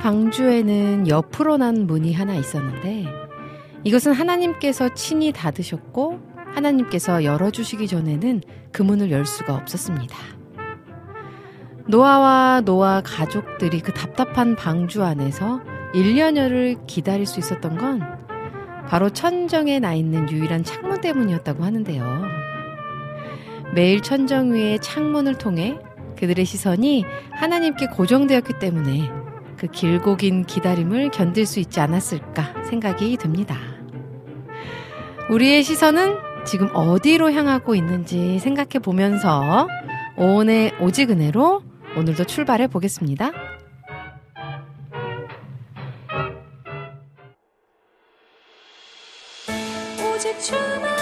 방주에는 옆으로 난 문이 하나 있었는데 이것은 하나님께서 친히 닫으셨고 하나님께서 열어주시기 전에는 그 문을 열 수가 없었습니다. 노아와 노아 가족들이 그 답답한 방주 안에서 1년여를 기다릴 수 있었던 건 바로 천정에 나 있는 유일한 창문 때문이었다고 하는데요. 매일 천정 위의 창문을 통해 그들의 시선이 하나님께 고정되었기 때문에 그 길고 긴 기다림을 견딜 수 있지 않았을까 생각이 듭니다. 우리의 시선은 지금 어디로 향하고 있는지 생각해 보면서 오늘 오직 은혜로 오늘도 출발해 보겠습니다. 오직 주만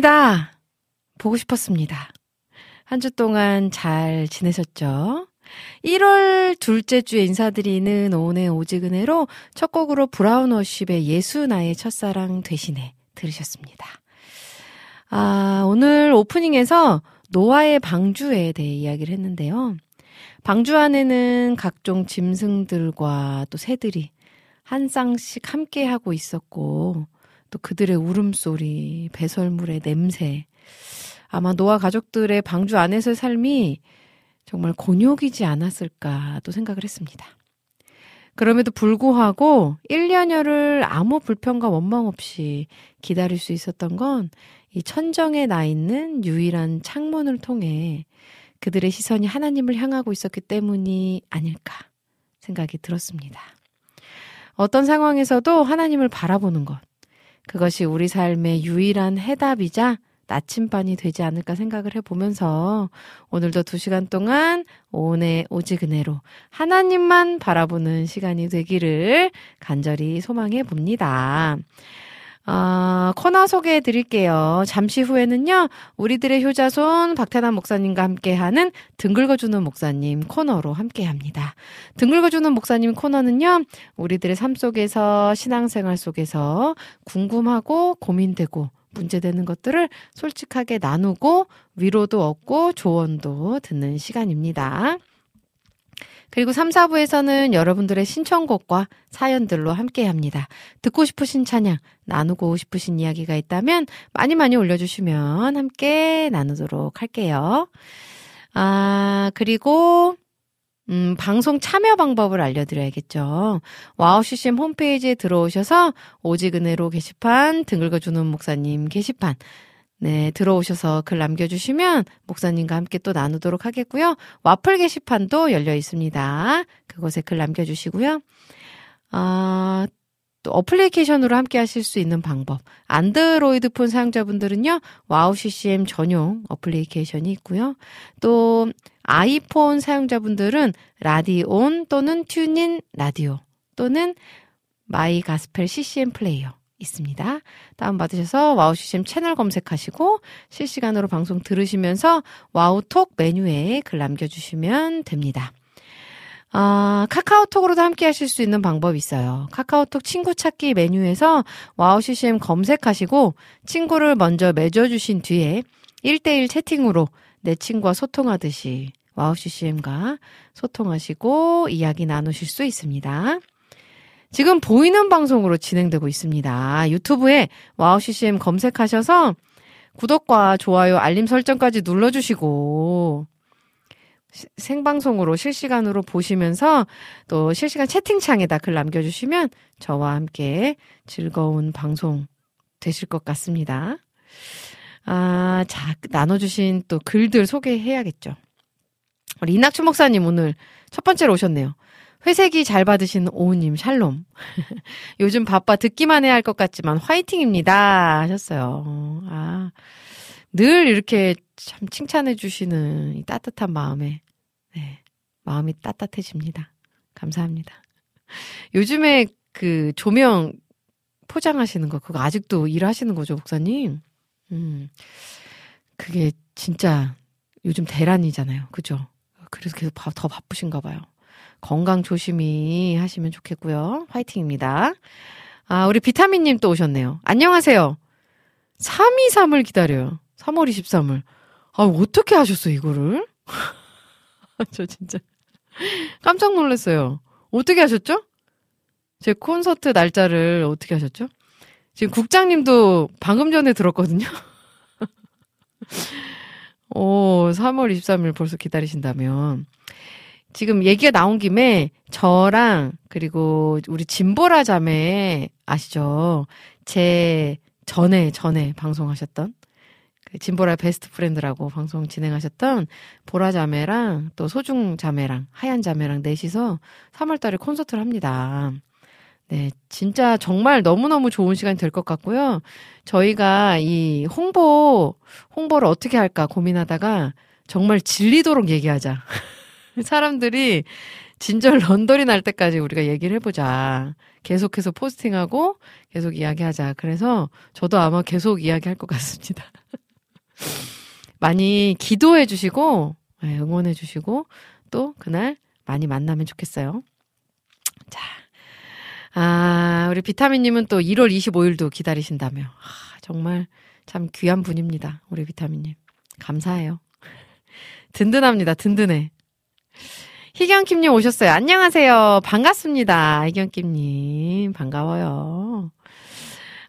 반갑습니다. 보고 싶었습니다. 한 주 동안 잘 지내셨죠? 1월 둘째 주에 인사드리는 오은의 오지근해로 첫 곡으로 브라운 워십의 예수 나의 첫사랑 대신에 들으셨습니다. 아, 오늘 오프닝에서 노아의 방주에 대해 이야기를 했는데요. 방주 안에는 각종 짐승들과 또 새들이 한 쌍씩 함께 하고 있었고, 또 그들의 울음소리, 배설물의 냄새. 아마 노아 가족들의 방주 안에서의 삶이 정말 곤욕이지 않았을까 또 생각을 했습니다. 그럼에도 불구하고 1년여를 아무 불평과 원망 없이 기다릴 수 있었던 건 이 천정에 나 있는 유일한 창문을 통해 그들의 시선이 하나님을 향하고 있었기 때문이 아닐까 생각이 들었습니다. 어떤 상황에서도 하나님을 바라보는 것. 그것이 우리 삶의 유일한 해답이자 나침반이 되지 않을까 생각을 해보면서 오늘도 두 시간 동안 오은의 오지근해로 하나님만 바라보는 시간이 되기를 간절히 소망해 봅니다. 아, 코너 소개해 드릴게요. 잠시 후에는요, 우리들의 효자손 박태남 목사님과 함께하는 등글거주는 목사님 코너로 함께 합니다. 등글거주는 목사님 코너는요, 우리들의 삶 속에서, 신앙생활 속에서 궁금하고 고민되고 문제되는 것들을 솔직하게 나누고 위로도 얻고 조언도 듣는 시간입니다. 그리고 3, 4부에서는 여러분들의 신청곡과 사연들로 함께 합니다. 듣고 싶으신 찬양, 나누고 싶으신 이야기가 있다면 많이 많이 올려주시면 함께 나누도록 할게요. 아, 그리고 음, 방송 참여 방법을 알려드려야겠죠. 와우 CCM 홈페이지에 들어오셔서 오직은혜로 게시판, 등 긁어주는 목사님 게시판, 네, 들어오셔서 글 남겨주시면 목사님과 함께 또 나누도록 하겠고요. 와플 게시판도 열려 있습니다. 그곳에 글 남겨주시고요. 아, 또 어플리케이션으로 함께 하실 수 있는 방법. 안드로이드 폰 사용자분들은요, 와우 CCM 전용 어플리케이션이 있고요. 또 아이폰 사용자분들은 라디온 또는 튜닝 라디오 또는 마이 가스펠 CCM 플레이어 있습니다. 다운받으셔서 와우 CCM 채널 검색하시고 실시간으로 방송 들으시면서 와우톡 메뉴에 글 남겨주시면 됩니다. 아, 카카오톡으로도 함께 하실 수 있는 방법이 있어요. 카카오톡 친구 찾기 메뉴에서 와우 CCM 검색하시고 친구를 먼저 맺어주신 뒤에 1대1 채팅으로 내 친구와 소통하듯이 와우 CCM과 소통하시고 이야기 나누실 수 있습니다. 지금 보이는 방송으로 진행되고 있습니다. 유튜브에 와우 CCM 검색하셔서 구독과 좋아요, 알림 설정까지 눌러주시고 생방송으로 실시간으로 보시면서 또 실시간 채팅창에다 글 남겨주시면 저와 함께 즐거운 방송 되실 것 같습니다. 아, 자, 나눠주신 또 글들 소개해야겠죠. 우리 이낙춘 목사님 오늘 첫 번째로 오셨네요. 회색이 잘 받으신 오우님 샬롬. 요즘 바빠 듣기만 해야 할 것 같지만 화이팅입니다 하셨어요. 아, 늘 이렇게 참 칭찬해 주시는 이 따뜻한 마음에 네, 마음이 따뜻해집니다. 감사합니다. 요즘에 그 조명 포장하시는 거 그거 아직도 일하시는 거죠, 목사님? 음. 그게 진짜 요즘 대란이잖아요. 그죠? 그래서 계속 더 바쁘신가 봐요. 건강 조심히 하시면 좋겠고요. 화이팅입니다. 아, 우리 비타민님 또 오셨네요. 안녕하세요. 323을 기다려요. 3월 23일. 아, 어떻게 하셨어, 이거를? 저 진짜 깜짝 놀랐어요. 어떻게 하셨죠? 제 콘서트 날짜를 어떻게 하셨죠? 지금 국장님도 방금 전에 들었거든요. 오, 3월 23일 벌써 기다리신다면. 지금 얘기가 나온 김에 저랑 그리고 우리 진보라 자매 아시죠? 제 전에 전에 방송하셨던 그 진보라 Best Friend라고 방송 진행하셨던 보라 자매랑 또 소중 자매랑 하얀 자매랑 넷이서 3월 달에 콘서트를 합니다. 네, 진짜 정말 너무너무 좋은 시간이 될 것 같고요. 저희가 이 홍보, 홍보를 어떻게 할까 고민하다가 정말 질리도록 얘기하자. 사람들이 진절 넌더리 날 때까지 우리가 얘기를 해보자. 계속해서 포스팅하고 계속 이야기하자. 그래서 저도 아마 계속 이야기할 것 같습니다. 많이 기도해 주시고, 네, 응원해 주시고, 또 그날 많이 만나면 좋겠어요. 자. 아, 우리 비타민님은 또 1월 25일도 기다리신다며. 아, 정말 참 귀한 분입니다. 우리 비타민님. 감사해요. 든든합니다. 든든해. 희경킴님 오셨어요. 안녕하세요. 반갑습니다. 희경킴님. 반가워요.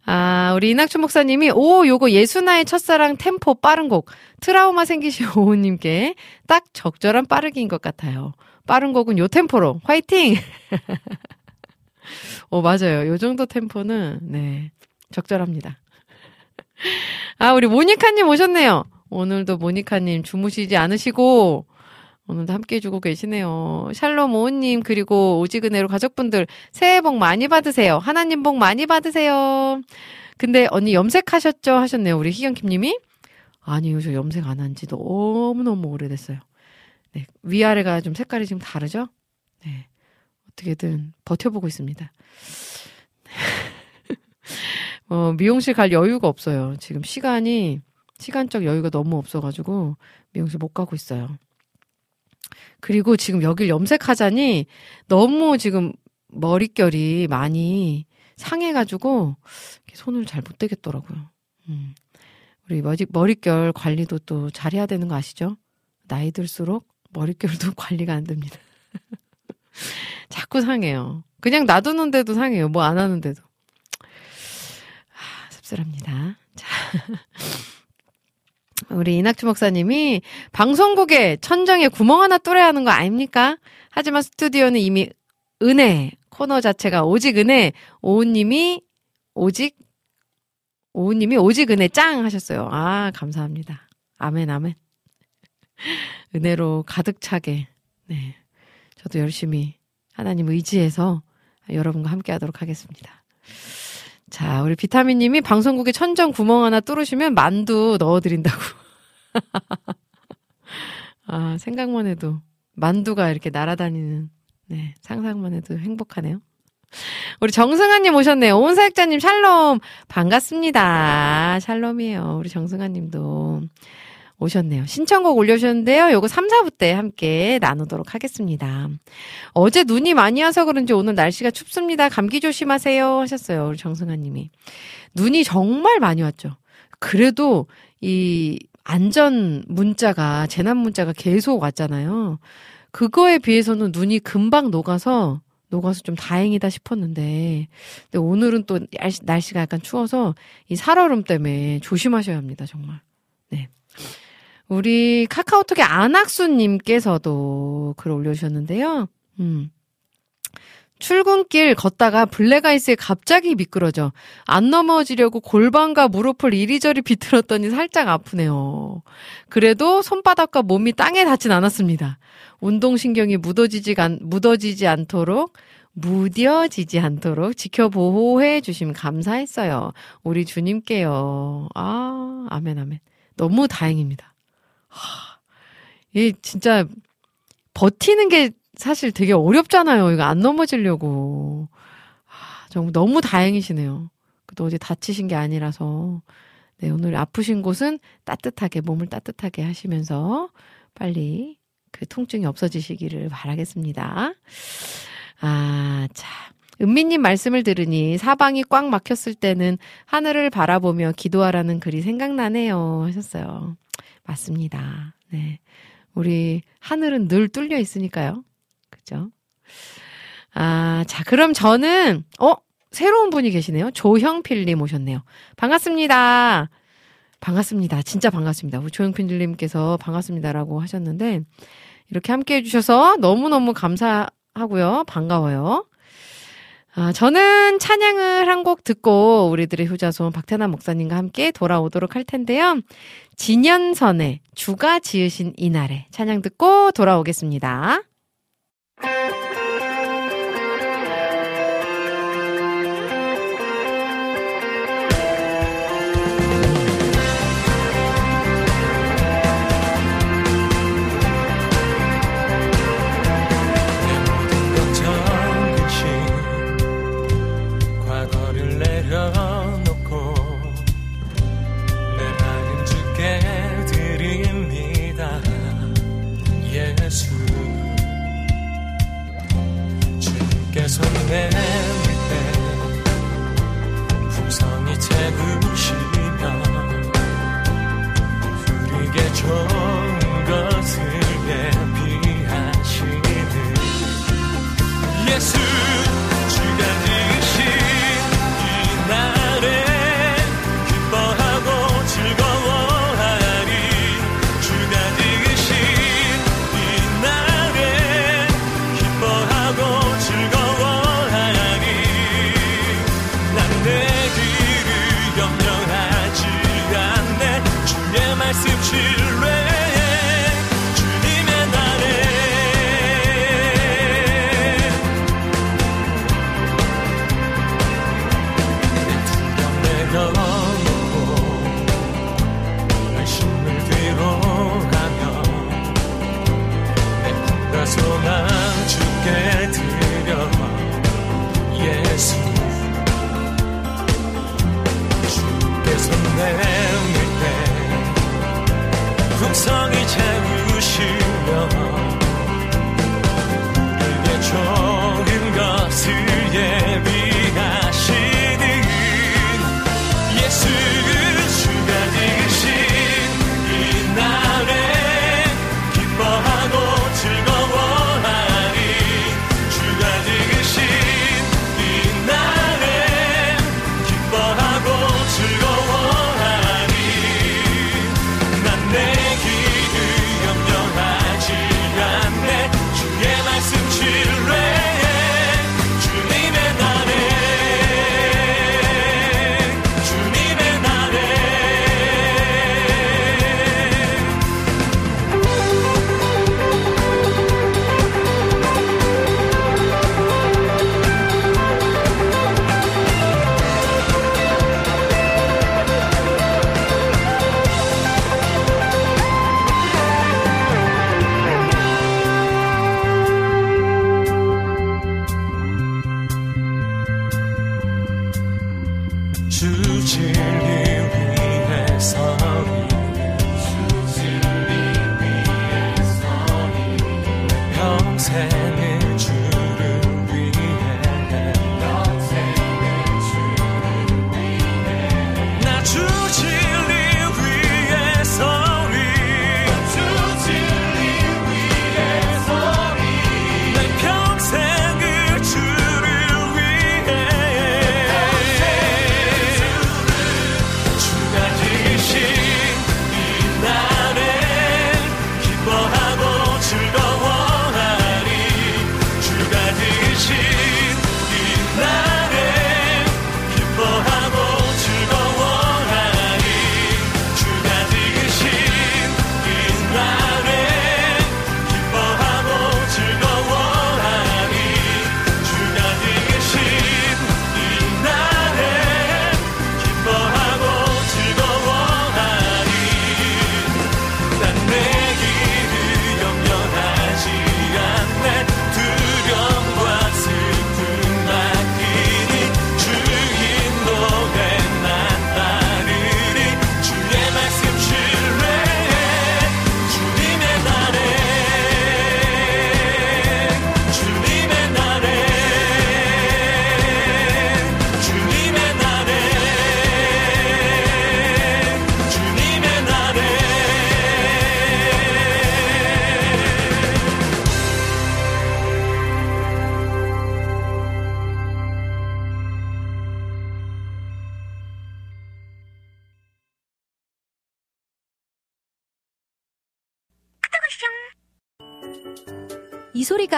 아, 우리 이낙춘 목사님이, 오, 요거 예수나의 첫사랑 템포 빠른 곡. 트라우마 생기신 오우님께 딱 적절한 빠르기인 것 같아요. 빠른 곡은 요 템포로. 화이팅! 오, 맞아요. 요 정도 템포는, 네, 적절합니다. 아, 우리 모니카님 오셨네요. 오늘도 모니카님 주무시지 않으시고, 오늘도 함께 해주고 계시네요. 샬롬 오은님, 그리고 오지근해로 가족분들, 새해 복 많이 받으세요. 하나님 복 많이 받으세요. 근데 언니 염색하셨죠? 하셨네요. 우리 희경킴님이. 아니요, 저 염색 안 한 지 너무너무 오래됐어요. 네, 위아래가 좀 색깔이 지금 다르죠? 네. 어떻게든 버텨보고 있습니다. 어, 미용실 갈 여유가 없어요. 지금 시간이, 시간적 여유가 너무 없어가지고 미용실 못 가고 있어요. 그리고 지금 여길 염색하자니 너무 지금 머릿결이 많이 상해가지고 손을 잘 못 대겠더라고요. 음. 우리 머리, 머릿결 관리도 또 잘해야 되는 거 아시죠? 나이 들수록 머릿결도 관리가 안 됩니다. 자꾸 상해요. 그냥 놔두는데도 상해요. 뭐 안 하는데도. 아, 씁쓸합니다. 자. 우리 이낙주 목사님이 방송국에 천정에 구멍 하나 뚫어야 하는 거 아닙니까? 하지만 스튜디오는 이미 은혜 코너 자체가 오직 은혜 오우님이 오직 오우님이 오직 은혜 짱 하셨어요. 아 감사합니다. 아멘 아멘. 은혜로 가득 차게 네 저도 열심히 하나님 의지해서 여러분과 함께 하도록 하겠습니다. 자, 우리 비타민님이 방송국에 천정 구멍 하나 뚫으시면 만두 넣어드린다고. 아, 생각만 해도 만두가 이렇게 날아다니는, 네, 상상만 해도 행복하네요. 우리 정승아님 오셨네요. 온사역자님 샬롬. 반갑습니다. 샬롬이에요. 우리 정승아님도. 오셨네요. 신청곡 올려주셨는데요. 요거 3, 4부 때 함께 나누도록 하겠습니다. 어제 눈이 많이 와서 그런지 오늘 날씨가 춥습니다. 감기 조심하세요. 하셨어요. 우리 정승아 님이. 눈이 정말 많이 왔죠. 그래도 이 안전 문자가, 재난 문자가 계속 왔잖아요. 그거에 비해서는 눈이 금방 녹아서 녹아서 좀 다행이다 싶었는데, 근데 오늘은 또 날씨, 날씨가 약간 추워서 이 살얼음 때문에 조심하셔야 합니다, 정말. 네. 우리 카카오톡의 안학수님께서도 글 올려주셨는데요. 음. 출근길 걷다가 블랙아이스에 갑자기 미끄러져 안 넘어지려고 골반과 무릎을 이리저리 비틀었더니 살짝 아프네요. 그래도 손바닥과 몸이 땅에 닿진 않았습니다. 운동신경이 묻어지지, 않, 묻어지지 않도록 무뎌지지 않도록 지켜보호해 주심 감사했어요. 우리 주님께요. 아, 아멘, 아멘. 너무 다행입니다. 하, 이 진짜 버티는 게 사실 되게 어렵잖아요. 이거 안 넘어지려고. 아, 정말 너무 다행이시네요. 또 어디 다치신 게 아니라서. 네, 오늘 아프신 곳은 따뜻하게, 몸을 따뜻하게 하시면서 빨리 그 통증이 없어지시기를 바라겠습니다. 아, 자. 은미님 말씀을 들으니 사방이 꽉 막혔을 때는 하늘을 바라보며 기도하라는 글이 생각나네요. 하셨어요. 맞습니다. 네. 우리 하늘은 늘 뚫려 있으니까요. 그죠? 아, 자, 그럼 저는, 어? 새로운 분이 계시네요. 조형필님 오셨네요. 반갑습니다. 반갑습니다. 진짜 반갑습니다. 우리 조형필님께서 반갑습니다라고 하셨는데, 이렇게 함께 해주셔서 너무너무 감사하고요. 반가워요. 아, 저는 찬양을 한 곡 듣고 우리들의 효자손 박태남 목사님과 함께 돌아오도록 할 텐데요. 진연선의 주가 지으신 이날에 찬양 듣고 돌아오겠습니다.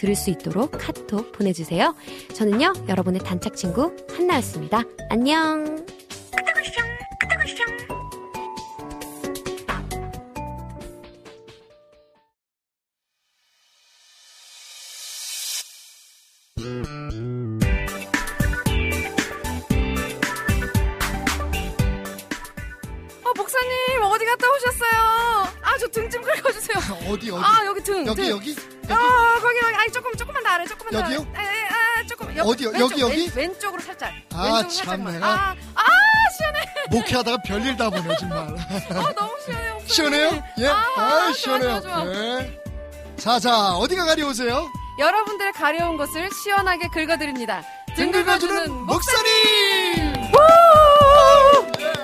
들을 수 있도록 카톡 보내주세요. 저는요, 여러분의 단짝 친구 한나였습니다. 안녕! 어, 목사님, 어디 갔다 오셨어요? 와쇼 등좀 긁어주세요. 어디 어디? 아 여기 등. 여기 등. 여기? 아 거기 거기 아니 조금 조금만 더 아래 조금만 더 여기요? 아래. 에, 에, 아 조금 옆, 어디요? 왼쪽, 여기, 여기? 왼, 왼쪽으로 살짝. 아, 왼쪽으로 참, 살짝만. 내가. 아, 아 시원해. 목회하다가 별일 다 보네 정말. 아 너무 시원해. 목소리. 시원해요? 예. 아, 아, 좋아, 시원해요. 좋아, 좋아. 예. 자, 자, 어디가 가려우세요? 여러분들의 가려운 곳을 시원하게 긁어드립니다. 등 긁어주는 목소리.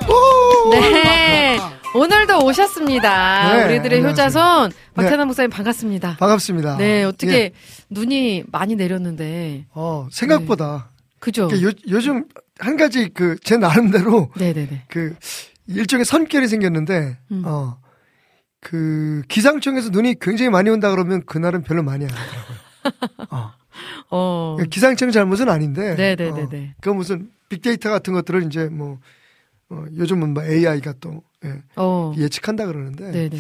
오! 네. 오늘도 오셨습니다. 네, 우리들의 안녕하세요. 효자손 네. 박태남 목사님 반갑습니다. 반갑습니다. 네, 어떻게 예. 눈이 많이 내렸는데 어, 생각보다 그죠? 그 요, 요즘 한 가지 그 제 나름대로 네네네. 그 일종의 선결이 생겼는데 음. 어. 그 기상청에서 눈이 굉장히 많이 온다 그러면 그날은 별로 많이 안 오더라고요. 어. 어. 기상청 잘못은 아닌데. 네네네네. 어, 그 무슨 빅데이터 같은 것들을 이제 뭐 어, 요즘은 뭐 AI가 또 예, 어. 예측한다 그러는데 네네.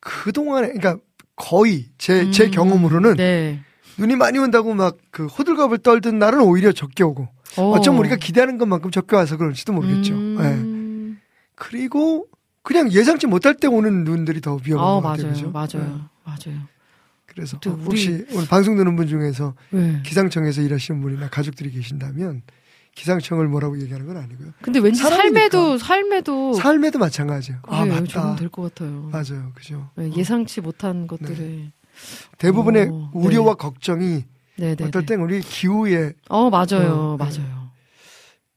그 동안에 그러니까 거의 제제 음. 경험으로는 네. 눈이 많이 온다고 막 그 호들갑을 떨던 날은 오히려 적게 오고 어. 어쩜 우리가 기대하는 것만큼 적게 와서 그럴지도 모르겠죠. 예. 음. 그리고 그냥 예상치 못할 때 오는 눈들이 더 위험한 아, 것 같아요. 맞아요. 그죠? 맞아요. 예. 맞아요. 그래서 또 혹시 오늘 방송 듣는 분 중에서 네. 기상청에서 일하시는 분이나 가족들이 계신다면 기상청을 뭐라고 얘기하는 건 아니고요. 근데 왠지. 삶에도 삶에도 삶에도 마찬가지예요. 아 그래요. 맞다. 될것 같아요. 맞아요, 그죠. 네, 어. 예상치 못한 것들을 대부분의 어, 우려와 걱정이 네네. 어떨 땐 우리 기후에 어 맞아요, 어, 네. 맞아요.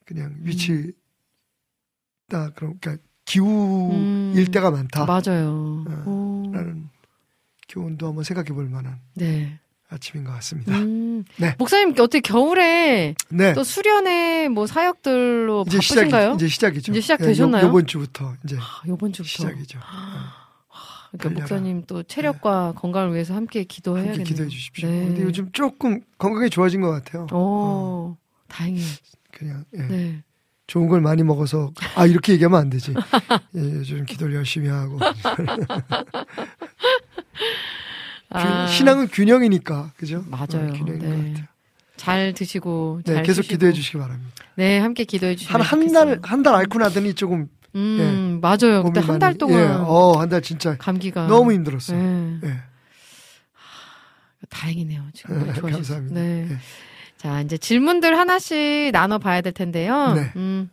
그냥 위치다 그럼 그러니까 기후일 음. 때가 많다. 맞아요. 어, 어, 라는 교훈도 한번 생각해 볼 만한 네. 아침인 것 같습니다. 음. 네. 목사님 어떻게 겨울에 네. 또 수련회 뭐 사역들로 이제 바쁘신가요? 이제 시작이죠. 이제 시작되셨나요? 요, 번 주부터 이제 아, 요번 주부터. 시작이죠. 그러니까 걸려라. 목사님 또 체력과 건강을 위해서 함께 기도해야겠네요. 함께 기도해 주십시오. 네. 근데 요즘 조금 건강이 좋아진 것 같아요. 어, 다행이에요. 그냥 예. 네. 좋은 걸 많이 먹어서 아 이렇게 얘기하면 안 되지. 예, 요즘 기도를 열심히 하고 아, 신앙은 균형이니까 그죠? 맞아요. 어, 균형인 네. 것 같아요. 잘 드시고 네, 잘 계속 쉬시고. 기도해 주시기 바랍니다. 네, 함께 기도해 주시면 한한달 한 달 앓고 나더니 조금 음, 맞아요. 그때 한 달 동안 예, 어 한 달 진짜 감기가 너무 힘들었어요. 네. 예. 다행이네요. 지금 예. 감사합니다. 네. 예. 자, 이제 질문들 하나씩 나눠 봐야 될 텐데요. 네. 음,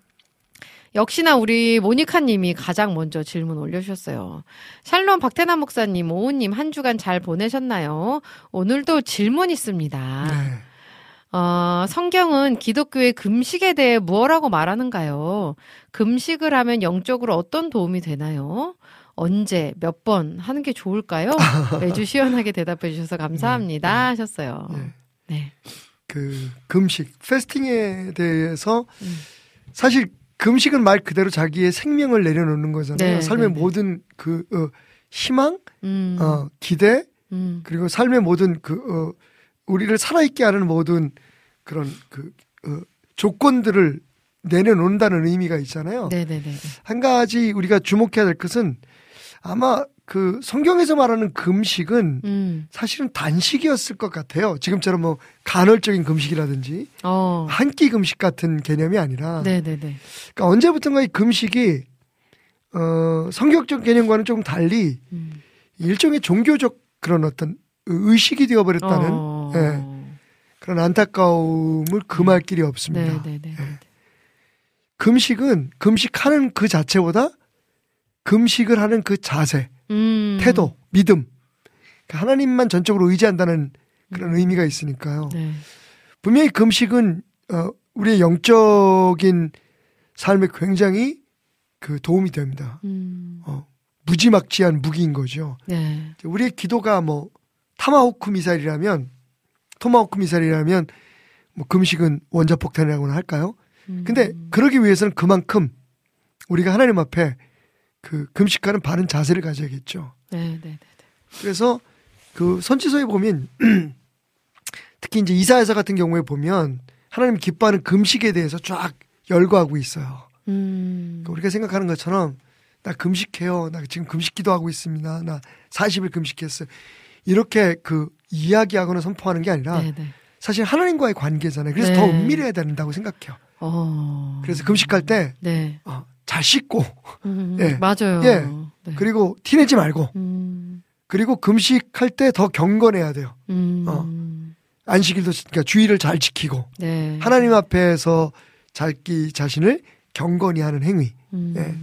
역시나 우리 모니카님이 가장 먼저 질문 올려주셨어요. 샬롬 박태남 목사님, 오우님 한 주간 잘 보내셨나요? 오늘도 질문 있습니다. 네. 어, 성경은 기독교의 금식에 대해 무엇라고 말하는가요? 금식을 하면 영적으로 어떤 도움이 되나요? 언제, 몇 번 하는 게 좋을까요? 매주 시원하게 대답해 주셔서 감사합니다. 하셨어요. 예. 네. 그 금식, 패스팅에 대해서 음. 사실 금식은 말 그대로 자기의 생명을 내려놓는 거잖아요. 네, 삶의 네, 네. 모든 그 어, 희망, 음, 어, 기대, 음, 그리고 삶의 모든 그 어, 우리를 살아있게 하는 모든 그런 그 어, 조건들을 내려놓는다는 의미가 있잖아요. 네네네. 한 가지 우리가 주목해야 될 것은 아마 그 성경에서 말하는 금식은 음, 사실은 단식이었을 것 같아요. 지금처럼 뭐 간헐적인 금식이라든지 어, 한끼 금식 같은 개념이 아니라 네네네. 그러니까 언제부턴가 이 금식이 어 성격적 개념과는 조금 달리 음. 일종의 종교적 그런 어떤 의식이 되어버렸다는 어, 예, 그런 안타까움을 금할 길이 없습니다. 네네네. 예. 금식은 금식하는 그 자체보다 금식을 하는 그 자세, 음, 태도, 믿음, 그러니까 하나님만 전적으로 의지한다는 그런 의미가 있으니까요. 네. 분명히 금식은 어, 우리의 영적인 삶에 굉장히 그 도움이 됩니다. 음, 어, 무지막지한 무기인 거죠. 네. 우리의 기도가 뭐 타마호크 미사일이라면 토마호크 미사일이라면 뭐 금식은 원자폭탄이라고나 할까요? 음, 근데 그러기 위해서는 그만큼 우리가 하나님 앞에 그 금식하는 바른 자세를 가져야겠죠. 네 네 네. 그래서 그 선지서에 보면 특히 이제 이사야서 같은 경우에 보면 하나님 기뻐하는 금식에 대해서 쫙 열거하고 있어요. 음, 그러니까 우리가 생각하는 것처럼 나 금식해요. 나 지금 금식 기도 하고 있습니다. 나 40일 금식했어요. 이렇게 그 이야기하거나 선포하는 게 아니라 네네. 사실 하나님과의 관계잖아요. 그래서 네. 더 은밀해야 된다고 생각해요. 어, 그래서 금식할 때 네. 어, 잘 씻고 음, 예. 맞아요. 예. 네. 그리고 티내지 말고 음, 그리고 금식할 때 더 경건해야 돼요. 음, 어. 안식일도 그러니까 주의를 잘 지키고 네. 하나님 앞에서 자기 자신을 경건히 하는 행위. 음, 예.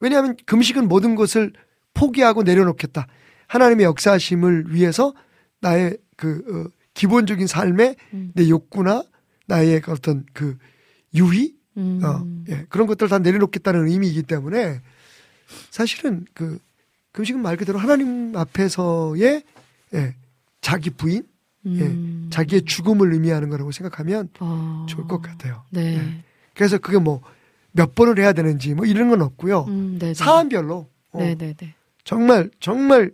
왜냐하면 금식은 모든 것을 포기하고 내려놓겠다. 하나님의 역사심을 위해서 나의 그 어, 기본적인 삶에 음. 내 욕구나 나의 그 어떤 그 유희 음, 어, 예, 그런 것들 다 내려놓겠다는 의미이기 때문에 사실은 그 금식은 말 그대로 하나님 앞에서의 예, 자기 부인, 음. 예, 자기의 죽음을 의미하는 거라고 생각하면 어, 좋을 것 같아요. 네. 예. 그래서 그게 뭐 몇 번을 해야 되는지 뭐 이런 건 없고요. 음, 네. 사안별로 어, 네, 네, 네. 정말 정말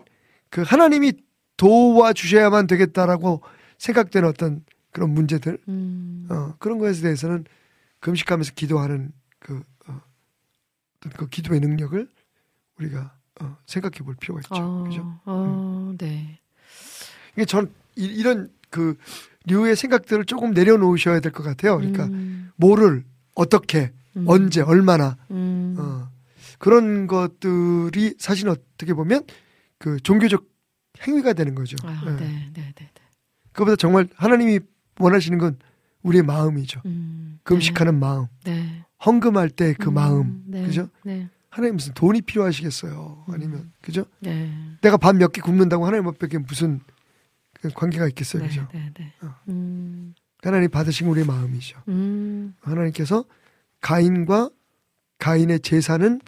그 하나님이 도와 주셔야만 되겠다라고 생각되는 어떤 그런 문제들 음. 어, 그런 것에 대해서는 금식하면서 기도하는 그, 어, 그 기도의 능력을 우리가 어, 생각해 볼 필요가 있죠. 어, 그죠? 어, 네. 이게 전 이, 이런 그 류의 생각들을 조금 내려놓으셔야 될 것 같아요. 그러니까 음, 뭐를 어떻게 음, 언제 얼마나 음, 어, 그런 것들이 사실 어떻게 보면 그 종교적 행위가 되는 거죠. 아, 예. 네, 네, 네, 네. 그것보다 정말 하나님이 원하시는 건 우리의 마음이죠. 음, 금식하는 마음, 네. 네. 헌금할 때 그 음, 마음, 네, 그죠? 네, 하나님 무슨 돈이 필요하시겠어요? 아니면 그죠? 네. 내가 밥 몇개 굽는다고 하나님 앞에 무슨 그 관계가 있겠어요, 네, 그죠? 네, 네. 어. 음, 하나님 받으신 우리의 마음이죠. 음, 하나님께서 가인과 가인의 제사는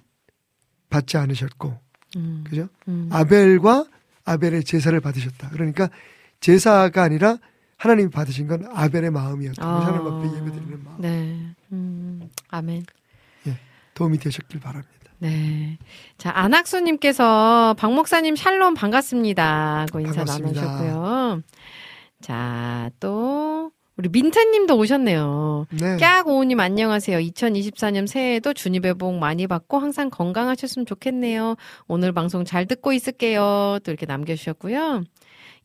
받지 않으셨고, 음, 그죠? 음. 아벨과 아벨의 제사를 받으셨다. 그러니까 제사가 아니라 하나님이 받으신 건 아벨의 마음이었다. 아. 하나님 앞에 예배드리는 마음. 네. 음, 아멘. 도움이 되셨길 바랍니다. 네. 자, 안학수님께서 박 목사님 샬롬 반갑습니다. 하고 인사 반갑습니다. 나누셨고요. 자, 또, 우리 민트님도 오셨네요. 네. 깍 오우님 안녕하세요. 2024년 새해에도 주님의 복 많이 받고 항상 건강하셨으면 좋겠네요. 오늘 방송 잘 듣고 있을게요. 또 이렇게 남겨주셨고요.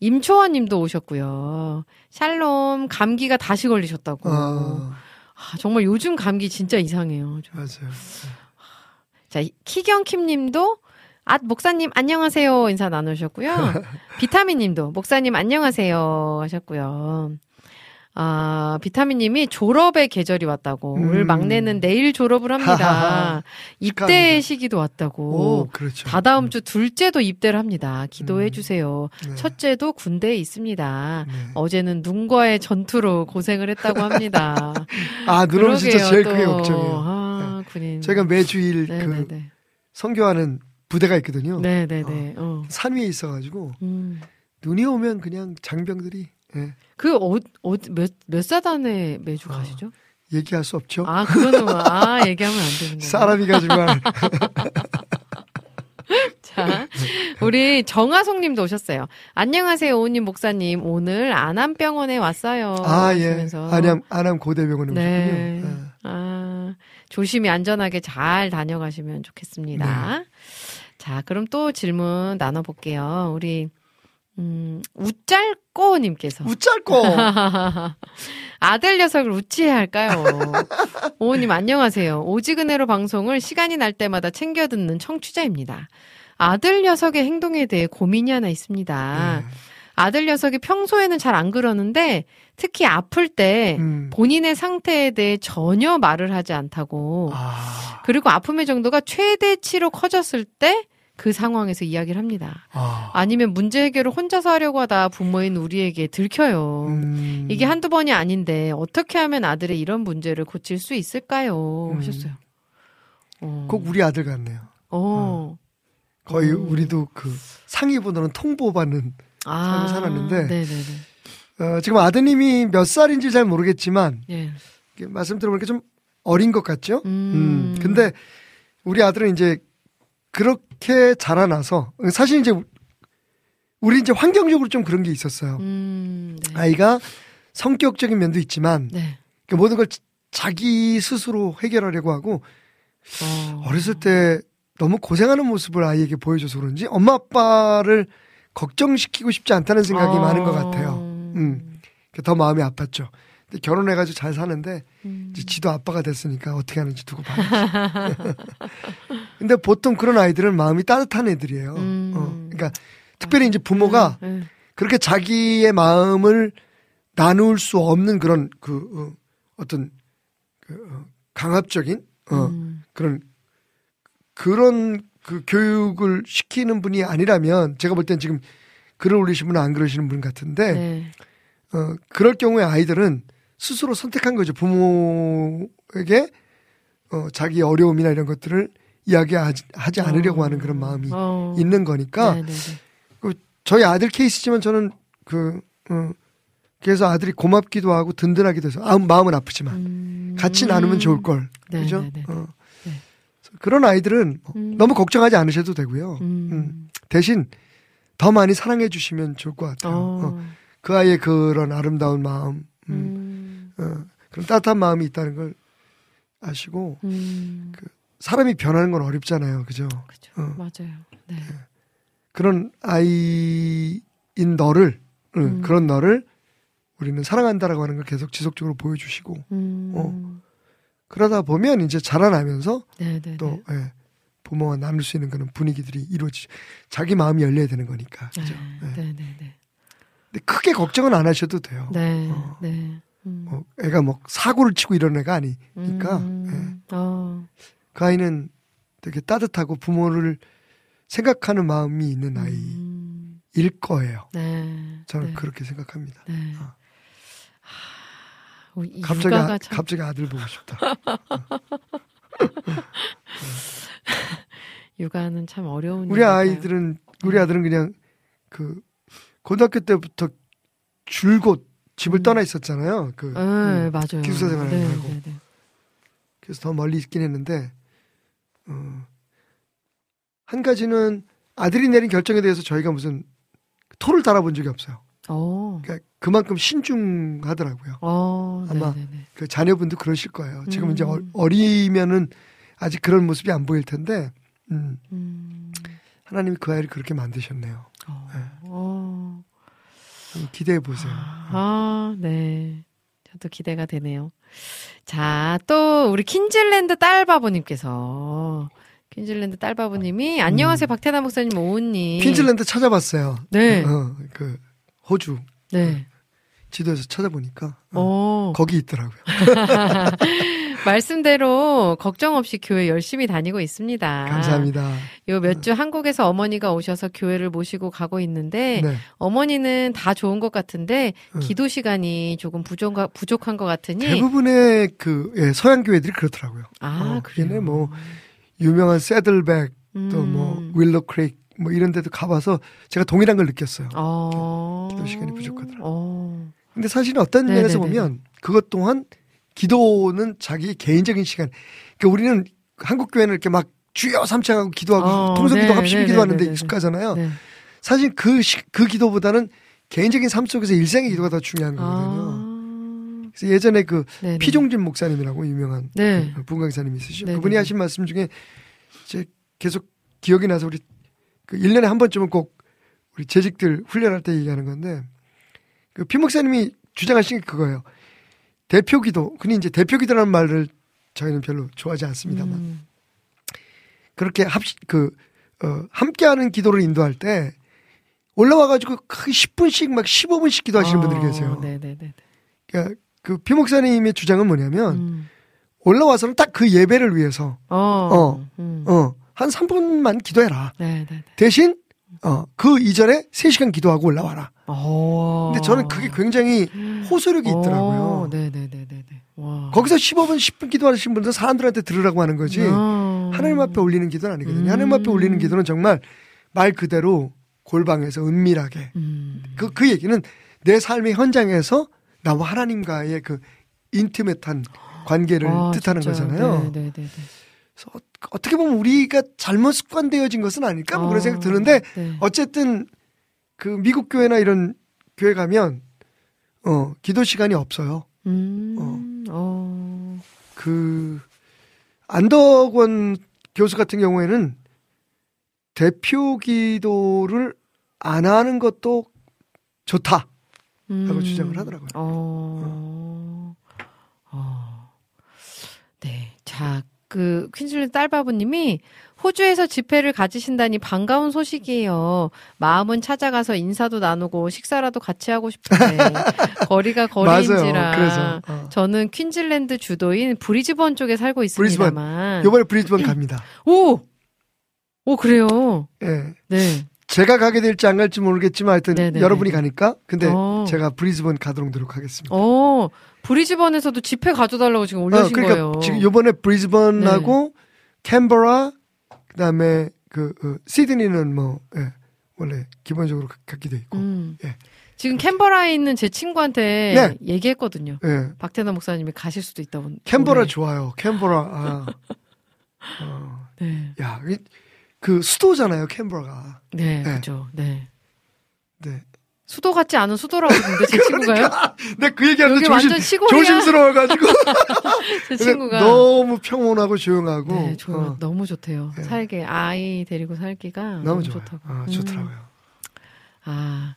임초원 님도 오셨고요. 샬롬, 감기가 다시 걸리셨다고. 어, 아, 정말 요즘 감기 진짜 이상해요. 좀. 맞아요. 자, 키경킴 님도 아, 목사님 안녕하세요 인사 나누셨고요. 비타민 님도 목사님 안녕하세요 하셨고요. 아, 비타민 님이 졸업의 계절이 왔다고. 음. 우리 막내는 내일 졸업을 합니다. 입대. 시기도 오, 왔다고. 그렇죠. 다다음 주 둘째도 입대를 합니다. 기도해 음. 주세요. 네. 첫째도 군대에 있습니다. 네. 어제는 눈과의 전투로 고생을 했다고 합니다. 아, 눈 오면 진짜 제일 또. 크게 걱정이에요. 아, 군인. 제가 매주일 그 네네네. 선교하는 부대가 있거든요. 네네네. 어. 산 위에 있어가지고 음. 눈이 오면 그냥 장병들이 예, 그, 어, 어, 몇, 몇 사단에 매주 어, 가시죠? 얘기할 수 없죠. 아, 그거는, 뭐- 아, 얘기하면 안 되는 거예요. 사람이 가지만 자, 우리 정하송 님도 오셨어요. 안녕하세요, 오님 목사님. 오늘 안암병원에 왔어요. 아 예, 하시면서. 안암 안암 고대병원에 네. 오셨군요. 아. 아, 조심히 안전하게 잘 다녀가시면 좋겠습니다. 네. 자, 그럼 또 질문 나눠볼게요. 우리, 음, 우짤꼬님께서. 웃잘거 아들 녀석을 우찌해야 할까요? 오우님 안녕하세요. 오지근해로 방송을 시간이 날 때마다 챙겨 듣는 청취자입니다. 아들 녀석의 행동에 대해 고민이 하나 있습니다. 네. 아들 녀석이 평소에는 잘 안 그러는데 특히 아플 때 음. 본인의 상태에 대해 전혀 말을 하지 않다고 아, 그리고 아픔의 정도가 최대치로 커졌을 때 그 상황에서 이야기를 합니다. 아. 아니면 문제 해결을 혼자서 하려고 하다 부모인 우리에게 들켜요. 음. 이게 한두 번이 아닌데 어떻게 하면 아들의 이런 문제를 고칠 수 있을까요? 음. 하셨어요. 어. 꼭 우리 아들 같네요. 어. 거의 음. 우리도 그 상위보다는 통보받는 아. 삶을 살았는데 네네네. 어, 지금 아드님이 몇 살인지 잘 모르겠지만 예. 말씀 들어보니까 좀 어린 것 같죠? 음. 음. 근데 우리 아들은 이제 그렇게 자라나서 사실 이제 우리 이제 환경적으로 좀 그런 게 있었어요. 음. 네. 아이가 성격적인 면도 있지만 네. 그 모든 걸 자기 스스로 해결하려고 하고 어. 어렸을 때 너무 고생하는 모습을 아이에게 보여줘서 그런지 엄마 아빠를 걱정시키고 싶지 않다는 생각이 어. 많은 것 같아요. 음. 더 마음이 아팠죠. 결혼해가지고 잘 사는데 음. 이제 지도 아빠가 됐으니까 어떻게 하는지 두고 봐야지. 근데 보통 그런 아이들은 마음이 따뜻한 애들이에요. 음. 어, 그러니까 특별히 이제 부모가 네. 그렇게 자기의 마음을 나눌 수 없는 그런 그 어, 떤 그, 어, 강압적인 어, 음. 그런 그런 그 교육을 시키는 분이 아니라면 제가 볼 땐 지금 글을 올리신 분은 안 그러시는 분 같은데 네. 어, 그럴 경우에 아이들은 스스로 선택한 거죠. 부모에게 어, 자기 어려움이나 이런 것들을 이야기하지 하지 않으려고 하는 그런 마음이 어. 있는 거니까 네, 네, 네. 저희 아들 케이스지만 저는 그 어, 그래서 아들이 고맙기도 하고 든든하기도 해서 아, 마음은 아프지만 음. 같이 나누면 좋을 걸 네, 그죠? 네, 네, 네. 어. 네. 그런 아이들은 뭐 음. 너무 걱정하지 않으셔도 되고요. 음. 음. 대신 더 많이 사랑해 주시면 좋을 것 같아요. 어. 어. 그 아이의 그런 아름다운 마음, 음, 음. 어, 그런 따뜻한 마음이 있다는 걸 아시고 음. 사람이 변하는 건 어렵잖아요, 그죠? 그죠. 어. 맞아요. 네. 그런 아이인 너를, 응, 음. 그런 너를 우리는 사랑한다라고 하는 걸 계속 지속적으로 보여주시고 음. 어. 그러다 보면 이제 자라나면서 네, 네, 또 네. 예, 부모와 나눌 수 있는 그런 분위기들이 이루어지. 자기 마음이 열려야 되는 거니까, 그죠? 네, 예. 네, 네, 네. 근데 크게 걱정은 안 하셔도 돼요. 네, 어. 네. 음. 뭐 애가 뭐 사고를 치고 이런 애가 아니니까 음. 어. 그 아이는 되게 따뜻하고 부모를 생각하는 마음이 있는 아이일 음. 거예요. 네. 저는 네. 그렇게 생각합니다. 네. 어. 하, 이 갑자기 아, 참 갑자기 아들 보고 싶다. 육아는 참 어려운 우리. 아이들은 우리 아들은 그냥 그 고등학교 때부터 줄곧 집을 음. 떠나 있었잖아요. 그 네, 음. 맞아요. 기숙사 생활을 네, 하고. 네, 네. 그래서 더 멀리 있긴 했는데 어, 한 가지는 아들이 내린 결정에 대해서 저희가 무슨 토를 달아본 적이 없어요. 어. 그러니까 그만큼 신중하더라고요. 어, 아마 네, 네, 네. 그 자녀분도 그러실 거예요. 지금 음. 이제 어, 어리면은 아직 그런 모습이 안 보일 텐데 음, 음. 하나님이 그 아이를 그렇게 만드셨네요. 어. 네. 기대해 보세요. 아, 네. 저도 기대가 되네요. 자, 또 우리 킨즐랜드 딸바보님께서 킨즐랜드 딸바보님이 안녕하세요 박태남 목사님 오은님. 핀즐랜드 찾아봤어요. 네. 어, 그 호주 네. 지도에서 찾아보니까 어, 어. 거기 있더라고요. 말씀대로 걱정 없이 교회 열심히 다니고 있습니다. 감사합니다. 요 몇 주 한국에서 어머니가 오셔서 교회를 모시고 가고 있는데 네. 어머니는 다 좋은 것 같은데 응. 기도 시간이 조금 부족한 부족한 것 같으니 대부분의 그 예, 서양 교회들이 그렇더라고요. 아 어, 그래요. 뭐 유명한 새들백 또 음. 뭐 윌로 크릭 뭐 이런 데도 가봐서 제가 동일한 걸 느꼈어요. 어. 기도 시간이 부족하더라고요. 어. 근데 사실은 어떤 네네네네. 면에서 보면 그것 또한 기도는 자기 개인적인 시간. 그러니까 우리는 한국 교회는 이렇게 막 주여 삼창하고 기도하고 어, 통성 기도 네, 합심 네, 기도하는데 네, 네, 익숙하잖아요. 네. 사실 그, 시- 그 기도보다는 개인적인 삶 속에서 일생의 기도가 더 중요한 거거든요. 아. 그래서 예전에 그 네네. 피종진 목사님이라고 유명한 네. 그 bun강사님이 있으시죠. 네네네. 그분이 하신 말씀 중에 이제 계속 기억이 나서 우리 그 1년에 한 번쯤은 꼭 우리 재직들 훈련할 때 얘기하는 건데 그 피 목사님이 주장하신 게 그거예요. 대표 기도. 근데 이제 대표 기도라는 말을 저희는 별로 좋아하지 않습니다만 음. 그렇게 합시 그 어, 함께하는 기도를 인도할 때 올라와가지고 그 10분씩 막 15분씩 기도하시는 분들이 계세요. 어, 네네네. 그러니까 그 피 목사님의 주장은 뭐냐면 음. 올라와서는 딱 그 예배를 위해서 어. 어. 음. 어, 한 3분만 기도해라. 네네네. 대신 어, 그 이전에 3시간 기도하고 올라와라. 어. 근데 저는 그게 굉장히 호소력이 있더라고요. 어, 네네네네네. 와. 거기서 15분, 10분 기도하시는 분들은 사람들한테 들으라고 하는 거지. 어. 하나님 앞에 올리는 기도는 아니거든요. 음. 하나님 앞에 올리는 기도는 정말 말 그대로 골방에서 은밀하게. 음. 그, 그 얘기는 내 삶의 현장에서 나와 하나님과의 그 인티메트한 관계를 와, 뜻하는 진짜. 거잖아요. 네네네네. 그래서 어- 어떻게 보면 우리가 잘못 습관되어진 것은 아닐까 뭐 그런 어, 생각 드는데 네. 어쨌든 그 미국 교회나 이런 교회 가면 어 기도 시간이 없어요. 음. 어. 그 안덕원 교수 같은 경우에는 대표 기도를 안 하는 것도 좋다. 음. 주장을 하더라고요. 어. 네. 자, 그 퀸즐랜드 딸바보님이 호주에서 집회를 가지신다니 반가운 소식이에요. 마음은 찾아가서 인사도 나누고 식사라도 같이 하고 싶은데 거리가 거리인지라. 어. 저는 퀸즐랜드 주도인 브리즈번 쪽에 살고 있습니다만. 이번에 브리즈번 갑니다. 오, 오 그래요. 예. 네. 제가 가게 될지 안 갈지 모르겠지만 하여튼 네네네. 여러분이 가니까 근데 어. 제가 브리즈번 가도록 노력하겠습니다. 어, 브리즈번에서도 집회 가져달라고 지금 어, 올려주신 그러니까 거예요. 네. 지금 요번에 브리즈번하고 캔버라 그다음에 그 어, 시드니는 뭐 예, 원래 기본적으로 가- 갖게 돼 있고 음. 예. 지금 캔버라에 있는 제 친구한테 네. 얘기했거든요. 예. 박태나 목사님이 가실 수도 있다고. 캔버라 올해. 좋아요. 캔버라 아. 어, 네. 야, 이- 그 수도잖아요, 캔버라가. 네, 네. 그죠. 네. 네. 수도 같지 않은 수도라고 그러는데 제 친구가요? 내가 그 얘기하는데 조심. 조심스러워가지고. 제 근데 친구가 너무 평온하고 조용하고. 네, 좋 어, 너무 좋대요. 네. 살기 아이 데리고 살기가 너무, 너무. 좋다고. 아, 음. 좋더라고요. 아.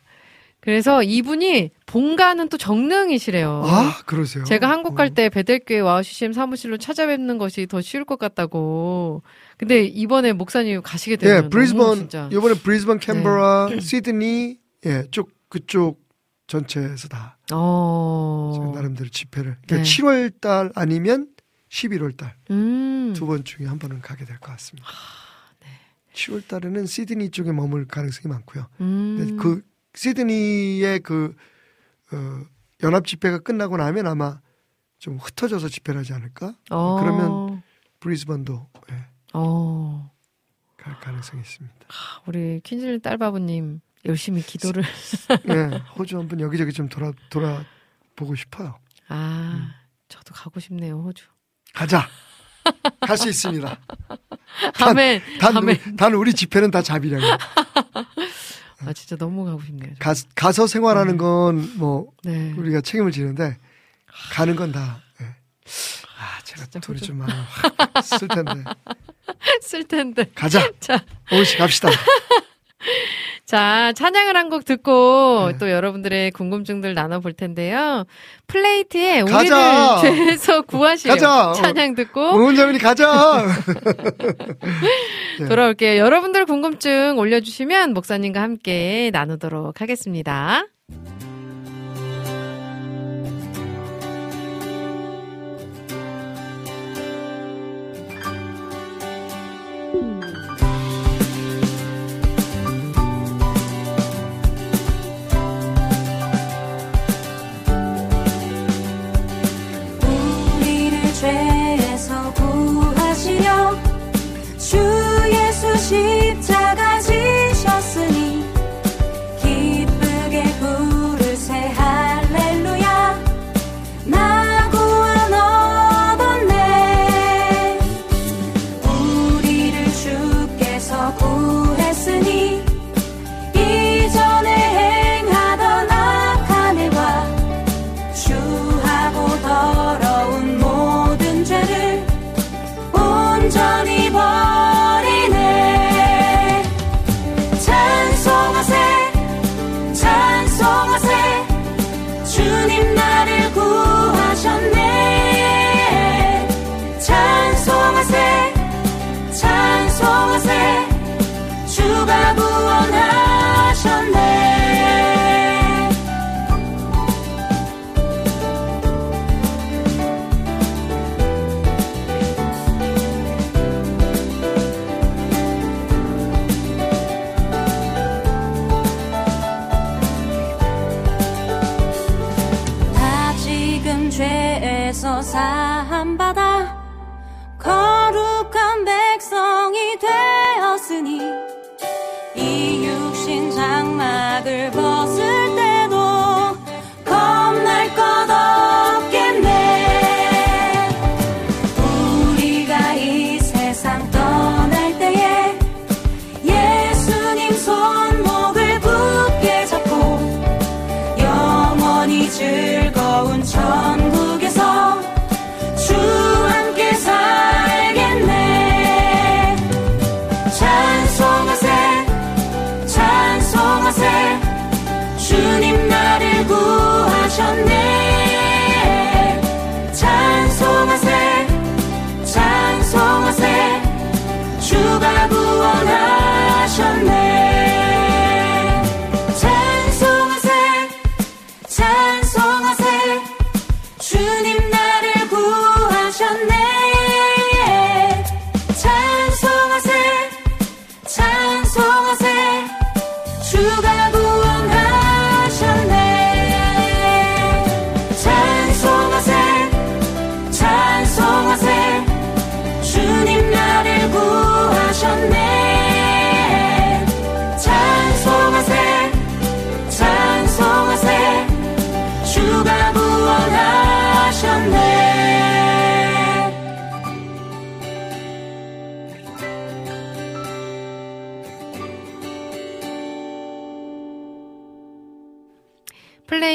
그래서 이분이 본가는 또 정릉이시래요. 아, 그러세요? 제가 한국 갈 어. 때 베델교회 와우 CCM 사무실로 찾아뵙는 것이 더 쉬울 것 같다고. 근데 이번에 목사님 가시게 되면 예, 브리즈번, 이번에 브리즈번, 캔버라, 시드니, 예, 쪽, 그쪽 전체에서 다. 어. 나름대로 집회를. 그러니까 네. 7월 달 아니면 11월 달. 음. 두번 중에 한 번은 가게 될 것 같습니다. 네. 10월 달에는 시드니 쪽에 머물 가능성이 많고요. 음. 그 시드니의 그 어, 연합 집회가 끝나고 나면 아마 좀 흩어져서 집회를 하지 않을까? 어. 그러면 브리즈번도 예, 어. 갈 가능성이 있습니다. 우리 퀸즐 딸바보님 열심히 기도를. 예, 호주 한번 여기저기 좀 돌아 돌아 보고 싶어요. 아, 저도 가고 싶네요, 호주. 가자. 갈 수 있습니다. 아멘. 단, 아멘. 단 우리 집회는 다 자비량이에요. 아, 진짜 너무 가고 싶네요. 저. 가, 가서 생활하는 건뭐 네. 우리가 책임을 지는데 가는 건 다. 예. 아, 제가 돈이 호주. 좀 많아. 확쓸 텐데. 쓸 텐데. 가자. 자, 오시 갑시다. 자, 찬양을 한 곡 듣고 네. 또 여러분들의 궁금증들 나눠볼 텐데요. 플레이트에 우리를 가자! 죄에서 구하시오. 가자! 찬양 듣고 응원자분이 가자. 네. 돌아올게요. 여러분들 궁금증 올려주시면 목사님과 함께 나누도록 하겠습니다.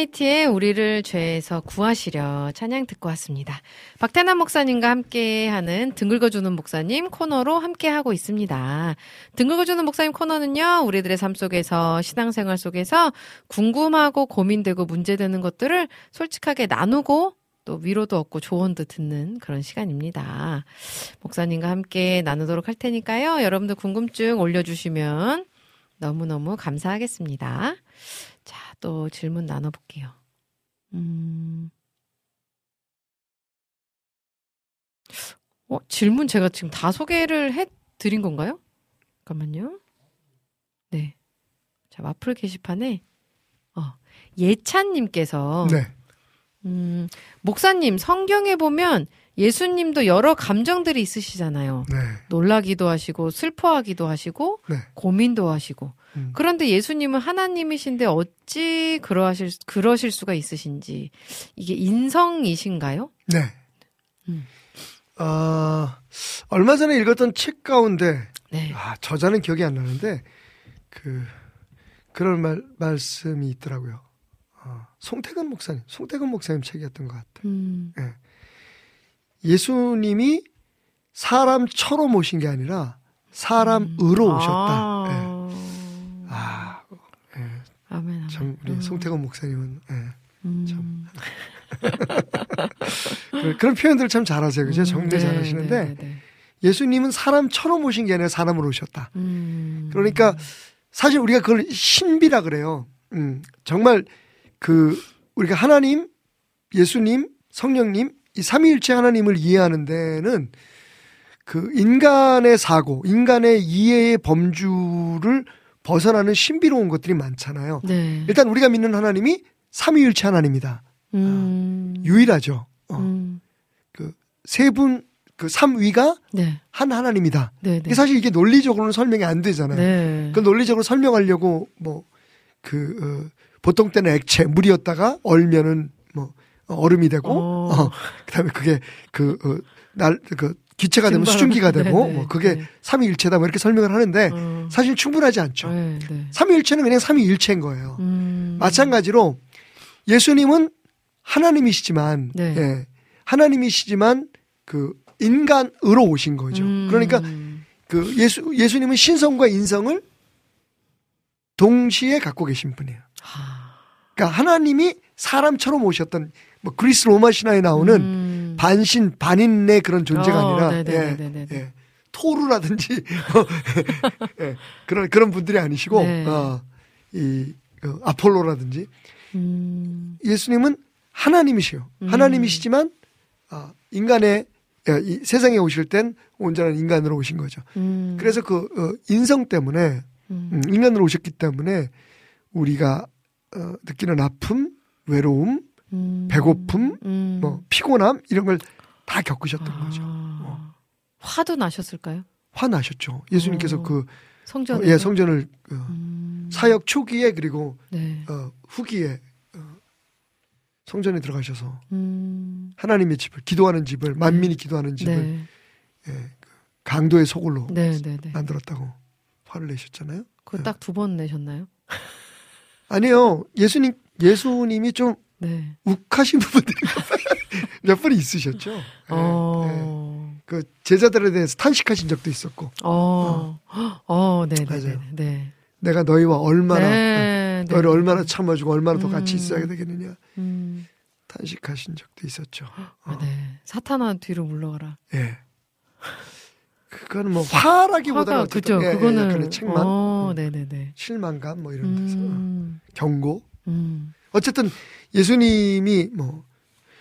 플레이트의 우리를 죄에서 구하시려 찬양 듣고 왔습니다. 박태남 목사님과 함께하는 등글거주는 목사님 코너로 함께하고 있습니다. 등글거주는 목사님 코너는요, 우리들의 삶 속에서 신앙생활 속에서 궁금하고 고민되고 문제되는 것들을 솔직하게 나누고 또 위로도 얻고 조언도 듣는 그런 시간입니다. 목사님과 함께 나누도록 할 테니까요. 여러분들 궁금증 올려주시면 너무너무 감사하겠습니다. 자, 또 질문 나눠볼게요. 음. 어, 질문 제가 지금 다 소개를 해 드린 건가요? 잠깐만요. 네. 자, 마플 게시판에, 어, 예찬님께서, 네. 음, 목사님, 성경에 보면 예수님도 여러 감정들이 있으시잖아요. 네. 놀라기도 하시고, 슬퍼하기도 하시고, 네. 고민도 하시고. 음. 그런데 예수님은 하나님이신데 어찌 그러하실, 그러실 수가 있으신지. 이게 인성이신가요? 네. 음. 아, 얼마 전에 읽었던 책 가운데, 네. 아, 저자는 기억이 안 나는데, 그, 그런 말, 말씀이 있더라고요. 어, 송태근 목사님, 송태근 목사님 책이었던 것 같아요. 음, 예수님이 사람처럼 오신 게 아니라 사람으로 오셨다. 예. 아, 아, 예. 아멘, 아멘. 참 우리 음, 송태건 목사님은 예. 음. 참. 그- 그런 표현들을 참 잘하세요, 그죠? 음, 정리 네, 잘하시는데 네, 네. 예수님은 사람처럼 오신 게 아니라 사람으로 오셨다. 음. 그러니까 사실 우리가 그걸 신비라 그래요. 음, 정말 그 우리가 하나님, 예수님, 성령님 이 삼위일체 하나님을 이해하는 데는 그 인간의 사고, 인간의 이해의 범주를 벗어나는 신비로운 것들이 많잖아요. 네. 일단 우리가 믿는 하나님이 삼위일체 하나님이다. 음. 유일하죠. 어, 음. 세 분, 그 삼위가 네. 한 하나님이다. 네, 네. 이게 사실 이게 논리적으로는 설명이 안 되잖아요. 네. 그 논리적으로 설명하려고 뭐그 어, 보통 때는 액체 물이었다가 얼면은 뭐 어, 얼음이 되고 어. 어, 그다음에 그게 그날그 기체가 되면 수증기가 되고 네네. 뭐 그게 네. 삼위일체다 뭐 이렇게 설명을 하는데 어. 사실 충분하지 않죠. 네, 네. 삼위일체는 그냥 삼위일체인 거예요. 음. 마찬가지로 예수님은 하나님이시지만 네. 예, 하나님이시지만 그 인간으로 오신 거죠. 음. 그러니까 그 예수 예수님은 신성과 인성을 동시에 갖고 계신 분이에요. 아. 그러니까 하나님이 사람처럼 오셨던 뭐 그리스 로마 신화에 나오는 음. 반신 반인의 그런 존재가 어, 아니라 네네네네네. 예, 예. 토르라든지 예, 그런 그런 분들이 아니시고 네. 어, 이 어, 아폴로라든지 음. 예수님은 하나님이시요. 음. 하나님이시지만 아, 인간의 예, 이 세상에 오실 땐 온전한 인간으로 오신 거죠. 음. 그래서 그 어, 인성 때문에 음. 음, 인간으로 오셨기 때문에 우리가 어, 느끼는 아픔, 외로움, 음. 배고픔, 음. 뭐 피곤함 이런 걸 다 겪으셨던 아. 거죠. 어. 화도 나셨을까요? 화 나셨죠. 예수님께서 어. 그 성전. 어, 예, 성전을 어, 음. 사역 초기에 그리고 네. 어, 후기에 어, 성전에 들어가셔서 음. 하나님의 집을 기도하는 집을 만민이 기도하는 집을 네. 예, 그 강도의 소굴로 네, 네, 네. 만들었다고 화를 내셨잖아요. 그거 딱두 번 내셨나요? 아니요, 예수님 예수님이 좀 네. 욱하신 부분들이 몇번 있으셨죠. 예, 예. 어. 그 제자들에 대해서 탄식하신 적도 있었고, 어. 어, 네, 네, 네. 맞아요. 네. 내가 너희와 얼마나 네, 네. 너희를 얼마나 참아주고 얼마나 더 같이 음. 있어야 되겠느냐 음. 탄식하신 적도 있었죠. 아, 네. 사탄아 뒤로 물러가라. 예. 그거는 뭐 화라기보다는 화가 어쨌든 그죠. 예, 예, 그거는 약간의 책망, 어, 음, 네, 네, 네. 실망감 뭐 이런 데서 음. 경고. 음. 어쨌든 예수님이 뭐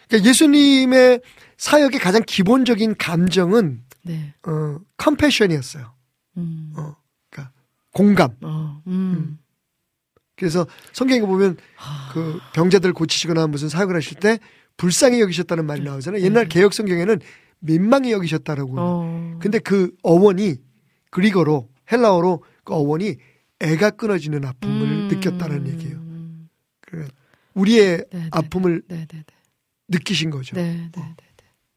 그러니까 예수님의 사역의 가장 기본적인 감정은 네. 어 컴패션이었어요. 음. 어, 그러니까 공감. 어. 음. 그래서 성경에 보면 그 병자들 고치시거나 무슨 사역을 하실 때 불쌍히 여기셨다는 말이 나오잖아요. 옛날 개혁 성경에는 민망히 여기셨다라고. 어. 근데 그 어원이 그리거로 헬라어로 그 어원이 애가 끊어지는 아픔을 음. 느꼈다는 얘기예요. 음. 그래 우리의 네, 네. 아픔을 네, 네, 네. 느끼신 거죠. 네.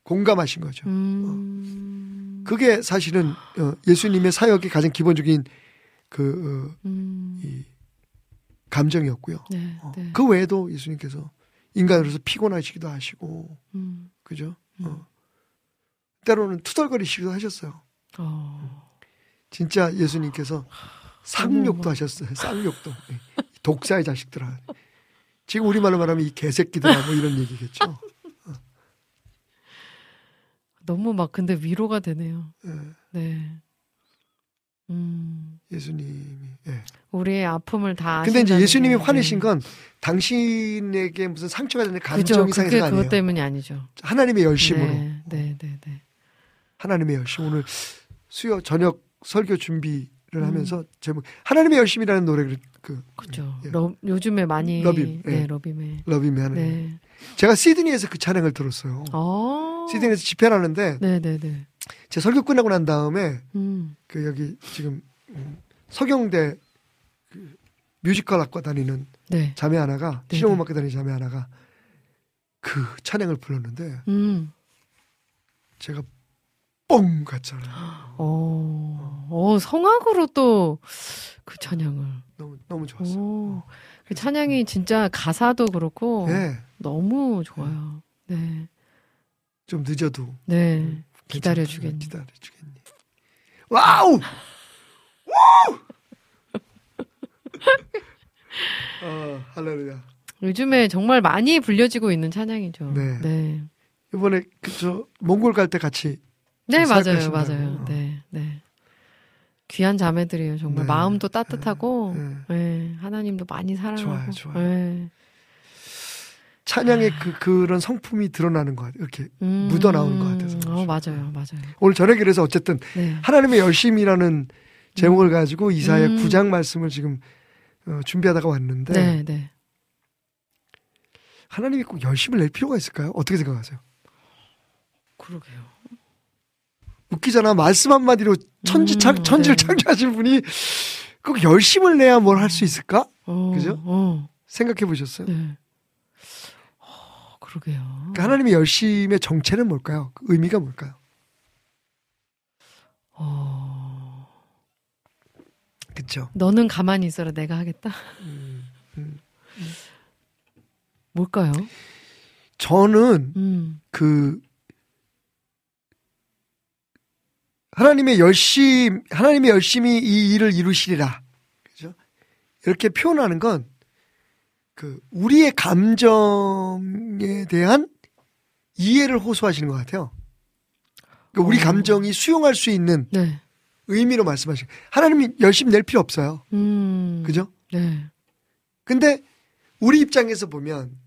공감하신 거죠. 음. 그게 사실은 어, 예수님의 사역의 가장 기본적인 그 어, 음. 이 감정이었고요. 네, 어, 네. 그 외에도 예수님께서 인간으로서 피곤하시기도 하시고, 음. 그죠? 음. 어. 때로는 투덜거리시기도 하셨어요. 어. 진짜 예수님께서 어머. 하셨어요. 쌍욕도. 예. 독사의 자식들아. 지금 우리말로 말하면 이 개새끼들아 뭐 이런 얘기겠죠. 너무 막 근데 위로가 되네요. 예. 네. 음. 예수님이. 예. 우리의 아픔을 다 근데 이제 예수님이 게, 화내신 네. 건 당신에게 무슨 상처가 되는. 감정이 그게 상해서가 아니에요. 그것 때문이 아니죠. 하나님의 열심으로. 네, 네, 네, 네. 하나님의 열심. 오늘 수요 저녁 설교 준비를 음. 하면서 제목 하나님의 열심이라는 노래를 그 그죠. 예. 러, 요즘에 많이 러빔, 예. 네, 러빔에. 러비미 하는. 네. 제가 시드니에서 그 찬양을 들었어요. 어. 시드니에서 집회를 하는데 네, 네, 네. 제 설교 끝나고 난 다음에 음. 그 여기 지금 음, 서경대 그 뮤지컬 학과 다니는 네. 자매 하나가. 실용음악과 다니는 자매 하나가 그 찬양을 불렀는데 음. 제가 뻥 갔잖아요. 어. 어, 성악으로 또 그 찬양을. 너무 너무 좋았어요. 오. 그 찬양이 진짜 가사도 그렇고 네, 너무 좋아요. 네. 좀 늦어도 네. 괜찮다. 기다려 주겠니. 기다려 주겠니. 와우! 와우! 어, 할렐루야. 요즘에 정말 많이 불려지고 있는 찬양이죠. 네. 네. 이번에 그저 몽골 갈 때 같이 네, 맞아요. 맞아요. 어. 네. 네. 귀한 자매들이에요. 정말 네. 마음도 따뜻하고 네. 네. 하나님도 많이 사랑하고 좋아요, 좋아요. 네. 찬양의 그 그런 성품이 드러나는 것 같아요. 이렇게 음. 묻어 나오는 것 같아서 어, 맞아요. 맞아요. 오늘 저녁에 그래서 어쨌든 네. 하나님의 열심이라는 제목을 가지고 이사의 음. 9장 말씀을 지금 어, 준비하다가 왔는데 네, 네. 하나님이 꼭 열심을 낼 필요가 있을까요? 어떻게 생각하세요? 그러게요. 웃기잖아. 말씀 한마디로 천지 창, 음, 천지를 네. 창조하신 분이 꼭 열심을 내야 뭘 할 수 있을까? 어, 그죠? 어. 생각해 보셨어요? 네. 어, 그러게요. 그러니까 하나님의 열심의 정체는 뭘까요? 그 의미가 뭘까요? 어. 그렇죠. 너는 가만히 있어라. 내가 하겠다. 음, 음. 뭘까요? 저는 음. 그 하나님의 열심 하나님의 열심히 이 일을 이루시리라. 그죠? 이렇게 표현하는 건 그 우리의 감정에 대한 이해를 호소하시는 것 같아요. 그러니까 우리 어. 감정이 수용할 수 있는 네. 의미로 말씀하시는 하나님이 열심히 낼 필요 없어요. 음. 그죠? 네. 근데 우리 입장에서 보면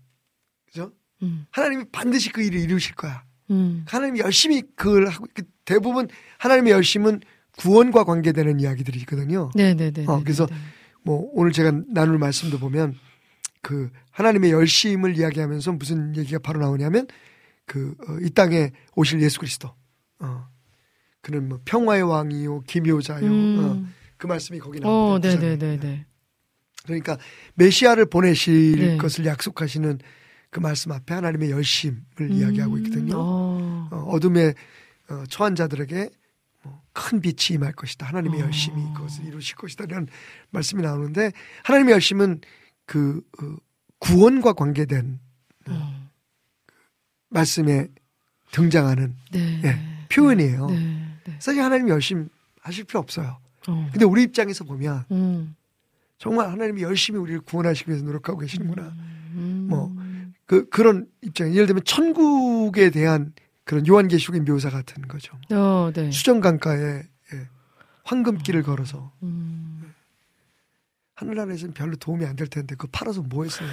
그죠? 음. 하나님이 반드시 그 일을 이루실 거야. 음. 하나님이 열심히 그걸 하고 그 대부분 하나님의 열심은 구원과 관계되는 이야기들이거든요. 네, 네, 네. 어, 네, 그래서 네, 네. 뭐 오늘 제가 나눌 말씀도 보면 그 하나님의 열심을 이야기하면서 무슨 얘기가 바로 나오냐면 그 이 땅에 오실 예수 그리스도. 어. 그는 뭐 평화의 왕이요 기묘자요. 음. 어. 그 말씀이 거기 어, 나옵니다. 네, 구절에. 네, 네, 네. 그러니까 메시아를 보내실 네. 것을 약속하시는 그 말씀 앞에 하나님의 열심을 이야기하고 있거든요. 어. 어, 어둠에 어, 처한 자들에게 뭐, 큰 빛이 임할 것이다. 하나님의 어. 열심이 그것을 이루실 것이다. 이런 말씀이 나오는데 하나님의 열심은 그 어, 구원과 관계된 어. 말씀에 등장하는 네. 예, 표현이에요. 네. 네. 사실 하나님 열심 하실 필요 없어요. 어. 근데 우리 입장에서 보면 음. 정말 하나님이 열심히 우리를 구원하시기 위해서 노력하고 계시는구나. 음. 뭐, 그 그런 입장. 예를 들면 천국에 대한 그런 요한계시록의 묘사 같은 거죠. 어, 네. 수정강가에 예, 황금길을 걸어서 음. 하늘나라에서는 별로 도움이 안 될 텐데 그거 팔아서 뭐 했어요?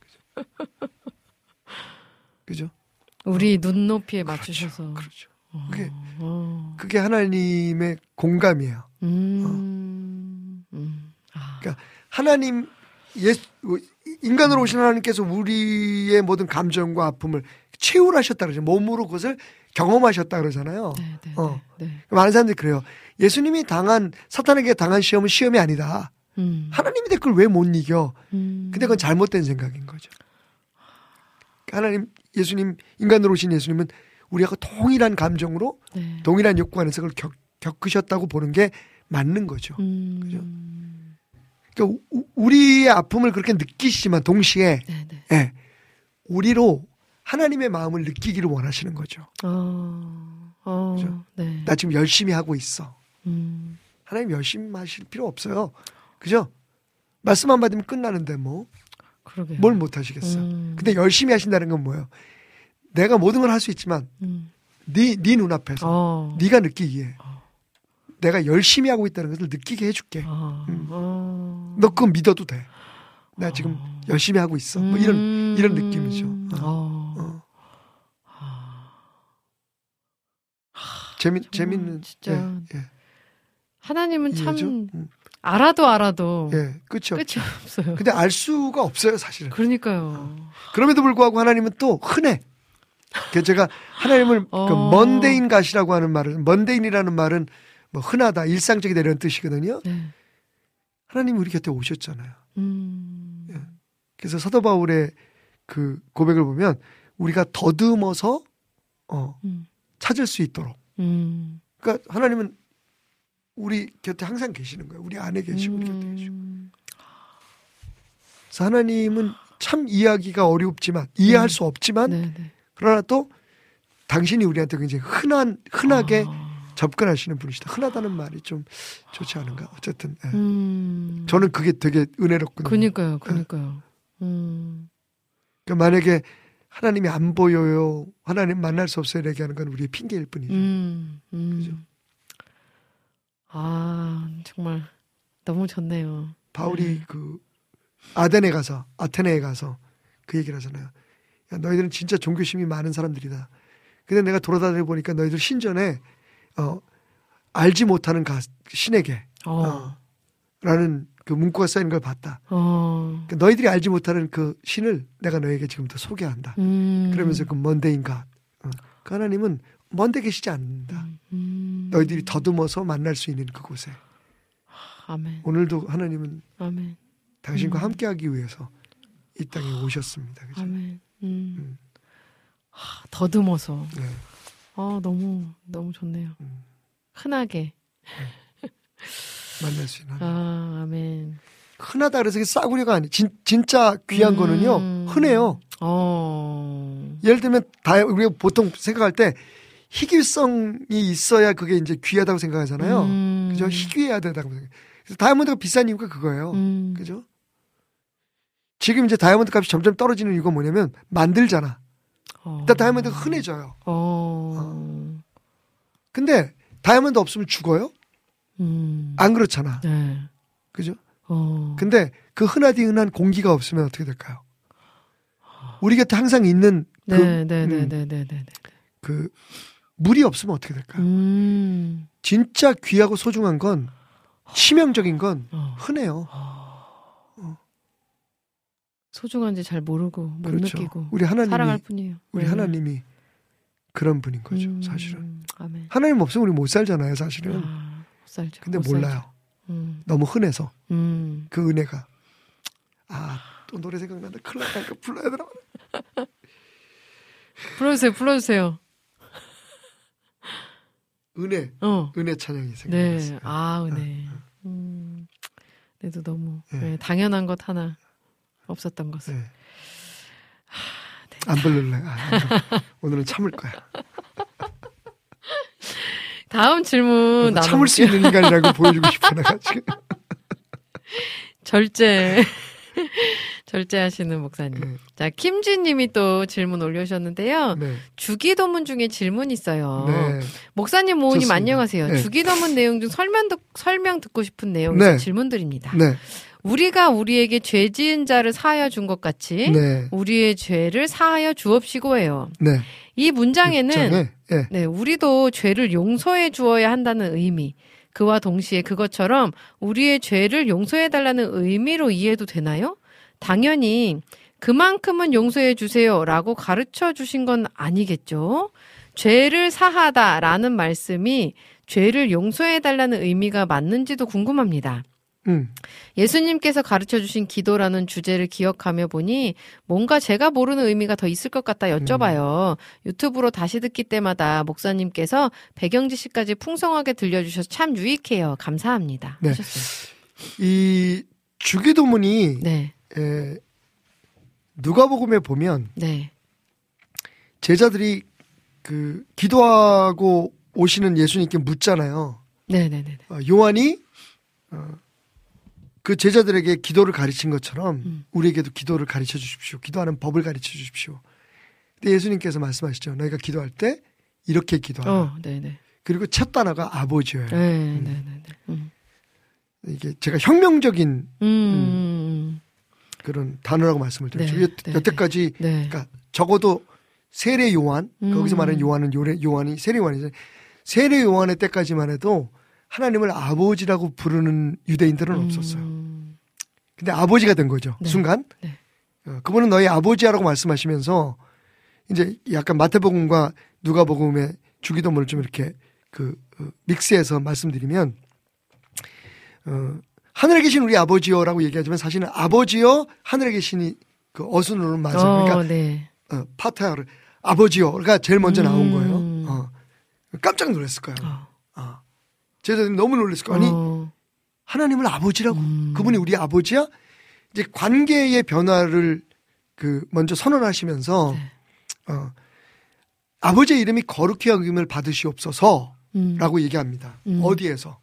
그죠? 그죠? 우리 눈높이에 맞추셔서. 그렇죠. 어, 그게- 어. 그게 하나님의 공감이에요. 음. 음. 아. 그러니까 하나님 예 인간으로 오신 하나님께서 우리의 모든 감정과 아픔을 체울하셨다 그러죠. 몸으로 그것을 경험하셨다 그러잖아요. 네, 네, 어. 네. 네. 많은 사람들이 그래요. 예수님이 당한 사탄에게 당한 시험은 시험이 아니다. 음. 하나님이 그걸 왜못 이겨? 음. 근데 그건 잘못된 생각인 거죠. 하나님, 예수님, 인간으로 오신 예수님은 우리하고 동일한 감정으로 네. 동일한 욕구 안에서 그걸 겪, 겪으셨다고 보는 게 맞는 거죠. 음. 그죠? 그러니까 우- 우리의 아픔을 그렇게 느끼시지만 동시에 네, 네. 예, 우리로 하나님의 마음을 느끼기를 원하시는 거죠. 어. 어. 그죠? 네. 나 지금 열심히 하고 있어. 음. 하나님 열심히 하실 필요 없어요. 그죠? 말씀 안 받으면 끝나는데 뭐 그러게요. 뭘 못 하시겠어. 음. 근데 열심히 하신다는 건 뭐예요? 내가 모든 걸 할 수 있지만 음. 네, 네 눈앞에서 어. 네가 느끼기에 내가 열심히 하고 있다는 것을 느끼게 해줄게. 어. 음. 어. 너 그거 믿어도 돼. 나 지금 열심히 하고 있어. 뭐 이런 음. 이런 느낌이죠. 어. 어. 어. 아. 재미 재밌는 진짜 예, 예. 하나님은 참? 음, 알아도 알아도 예, 그렇죠. 끝이 없어요. 근데 알 수가 없어요, 사실은. 그러니까요. 그럼에도 불구하고 하나님은 또 흔해. 그 제가 하나님을 어. 그 먼데인 가시라고 하는 말은 먼데인이라는 말은 뭐 흔하다, 일상적이다 이런 뜻이거든요. 네. 하나님이 우리 곁에 오셨잖아요. 음. 예. 그래서 사도 바울의 그 고백을 보면 우리가 더듬어서 어, 음. 찾을 수 있도록. 음. 그러니까 하나님은 우리 곁에 항상 계시는 거예요. 우리 안에 계시고 우리 곁에 계시고. 음. 그래서 하나님은 참 이해하기가 어렵지만 이해할 음. 수 없지만 네, 네. 그러나 또 당신이 우리한테 굉장히 흔한 흔하게 아. 접근하시는 분이시다. 흔하다는 말이 좀 좋지 않은가? 어쨌든 예. 음. 저는 그게 되게 은혜롭거든요. 그니까요, 그니까요. 음. 그러니까 만약에 하나님이 안 보여요, 하나님 만날 수 없어요, 얘기하는 건 우리의 핑계일 뿐이죠. 음. 음. 아, 정말 너무 좋네요. 바울이 그 아덴에 가서 아테네에 가서 그 얘기를 하잖아요. 야, 너희들은 진짜 종교심이 많은 사람들이다. 근데 내가 돌아다니 보니까 너희들 신전에 어, 알지 못하는 가, 신에게 어. 어, 라는 그 문구가 쌓인 걸 봤다. 어. 그러니까 너희들이 알지 못하는 그 신을 내가 너에게 지금부터 소개한다. 음. 그러면서 그 먼데인가 어, 그 하나님은 먼데 계시지 않는다. 음. 너희들이 더듬어서 만날 수 있는 그곳에 아멘. 오늘도 하나님은 아멘. 당신과 음. 함께하기 위해서 이 땅에 오셨습니다. 그죠? 아멘. 음. 음. 하, 더듬어서. 네. 아, 너무, 너무 좋네요. 음. 흔하게. 만날 수 있는. 아, 아멘. 흔하다 그래서 이게 싸구려가 아니 진, 진짜 귀한 음. 거는요 흔해요. 어. 예를 들면 다 우리가 보통 생각할 때 희귀성이 있어야 그게 이제 귀하다고 생각하잖아요. 음. 그죠? 희귀해야 된다고 생각. 그래서 다이아몬드가 비싼 이유가 그거예요. 음. 그죠? 지금 이제 다이아몬드 값이 점점 떨어지는 이유가 뭐냐면 만들잖아. 어. 일단 다이아몬드가 흔해져요. 어. 근데 다이아몬드 없으면 죽어요? 음. 안 그렇잖아. 네. 그죠? 어. 근데 그 흔하디 흔한 공기가 없으면 어떻게 될까요? 우리 곁에 항상 있는 그, 네, 네, 음, 네, 네, 네, 네, 네. 그 물이 없으면 어떻게 될까요? 음. 진짜 귀하고 소중한 건 치명적인 건 어. 흔해요. 소중한지 잘 모르고 못 그렇죠. 느끼고 우리 하나님이 살아갈 뿐이에요. 우리 네. 하나님이 그런 분인 거죠. 음, 사실은 아멘. 하나님 없으면 우리 못 살잖아요. 사실은. 아, 못 살죠. 근데 못 몰라요. 음. 너무 흔해서 음. 그 은혜가 아 또 노래 생각난다. 큰일 났다. 이거 불러야 되나? 불러주세요, 불러주세요. 은혜 어. 은혜 찬양이 네. 생각났어요. 아, 네. 음. 그래도 너무 네. 네, 당연한 것 하나 없었던 것을. 네. 안 부를래. 아, 안 부를래. 오늘은 참을 거야. 다음 질문 나눠 참을 수 있는 인간이라고 보여주고 싶어 내가 지금. 절제. 절제하시는 목사님. 네. 자, 김진 님이 또 질문 올려주셨는데요. 네. 주기도문 중에 질문이 있어요. 네. 목사님, 모우님. 안녕하세요. 네. 주기도문 내용 중 설명, 듣, 설명 듣고 싶은 내용에서 네. 질문 드립니다. 네. 우리가 우리에게 죄 지은 자를 사하여 준 것 같이 네. 우리의 죄를 사하여 주옵시고 해요. 네. 이 문장에는 예. 네, 우리도 죄를 용서해 주어야 한다는 의미. 그와 동시에 그것처럼 우리의 죄를 용서해 달라는 의미로 이해도 되나요? 당연히 그만큼은 용서해 주세요라고 가르쳐 주신 건 아니겠죠. 죄를 사하다라는 말씀이 죄를 용서해 달라는 의미가 맞는지도 궁금합니다. 음. 예수님께서 가르쳐 주신 기도라는 주제를 기억하며 보니 뭔가 제가 모르는 의미가 더 있을 것 같다 여쭤봐요. 유튜브로 다시 듣기 때마다 목사님께서 배경 지식까지 풍성하게 들려주셔서 참 유익해요. 감사합니다. 네. 하셨어요. 이 주기도문이 네, 에, 누가복음에 보면 네, 제자들이 그 기도하고 오시는 예수님께 묻잖아요. 네, 네, 네. 어, 요한이 어, 그 제자들에게 기도를 가르친 것처럼 음. 우리에게도 기도를 가르쳐 주십시오. 기도하는 법을 가르쳐 주십시오. 근데 예수님께서 말씀하시죠. 너희가 기도할 때 이렇게 기도하라. 어, 네, 네, 그리고 첫 단어가 아버지예요. 네, 네, 네, 네. 음, 이게 제가 혁명적인 음, 음, 그런 단어라고 말씀을 드렸죠. 네, 여- 네, 여태까지 네, 그러니까 적어도 세례 요한 음. 거기서 말하는 요한은 요래, 요한이 세례 요한이죠. 세례 요한의 때까지만 해도 하나님을 아버지라고 부르는 유대인들은 없었어요. 음, 근데 아버지가 된 거죠. 네. 순간. 네. 어, 그분은 너희 아버지야라고 말씀하시면서 이제 약간 마태복음과 누가복음의 주기도문을 좀 이렇게 그 어, 믹스해서 말씀드리면 어, 하늘에 계신 우리 아버지요라고 얘기하지만 사실은 아버지요 하늘에 계신이 그 어순으로는 맞아요. 어, 그러니까 네. 어, 파타야를 아버지요가 제일 먼저 나온 음. 거예요. 어. 깜짝 놀랐을 거예요. 어. 어. 제자들이 너무 놀랐을 거예요. 아니 어, 하나님을 아버지라고 음. 그분이 우리 아버지야? 이제 관계의 변화를 그 먼저 선언하시면서 네. 어, 아버지의 이름이 거룩히 여김을 받으시옵소서라고 음, 얘기합니다. 음. 어디에서?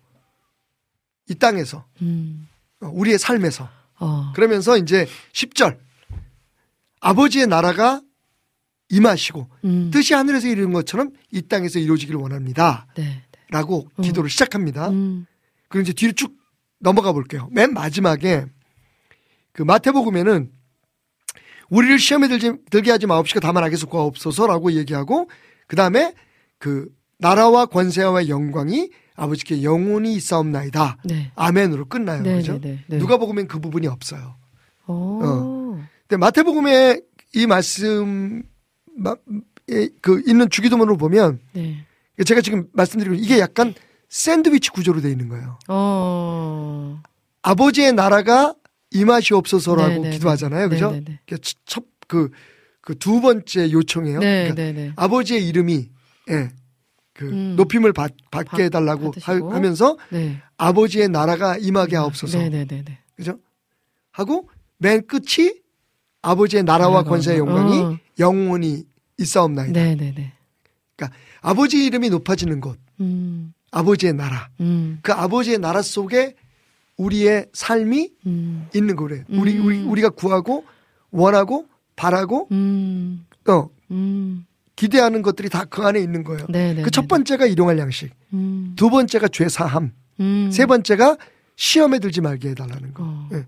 이 땅에서 음, 어, 우리의 삶에서 어, 그러면서 이제 10절 아버지의 나라가 임하시고 음, 뜻이 하늘에서 이루는 것처럼 이 땅에서 이루어지기를 원합니다. 네, 라고 음. 기도를 시작합니다. 음, 그리고 이제 뒤로 쭉 넘어가 볼게요. 맨 마지막에 그 마태복음에는 우리를 시험에 들지, 들게 하지 마옵시고 다만 악에서 구하옵소서라고 얘기하고 그 다음에 그 나라와 권세와 영광이 아버지께 영원히 있사옵나이다. 네, 아멘으로 끝나요. 네, 그죠? 네, 네, 네. 누가 복음엔 그 부분이 없어요. 어, 근데 마태복음에 이 말씀 그 있는 주기도문으로 보면 네, 제가 지금 말씀드리고 이게 약간 샌드위치 구조로 돼 있는 거예요. 어, 아버지의 나라가 임하시옵소서라고 네, 네, 기도하잖아요. 그죠? 네, 네, 첫, 그, 그 두 번째 요청이에요. 네, 그러니까 아버지의 이름이, 예, 그, 음. 높임을 받, 받게 받- 해달라고 받으시고. 하, 면서 네, 아버지의 나라가 임하게 하옵소서. 네, 네, 네, 네. 그죠? 하고 맨 끝이 아버지의 나라와 권세의 어. 영광이 영원히 있사옵나이다. 네, 네, 네. 아버지 이름이 높아지는 곳, 음, 아버지의 나라. 음, 그 아버지의 나라 속에 우리의 삶이 음, 있는. 우리, 음. 우리, 우리가 구하고, 원하고, 바라고, 음, 어, 음, 기대하는 것들이 다 그 안에 있는 거예요. 네, 네. 그첫 번째가 일용할 양식, 음, 두 번째가 죄 사함, 음, 세 번째가 시험에 들지 말게 해달라는 거. 어, 예.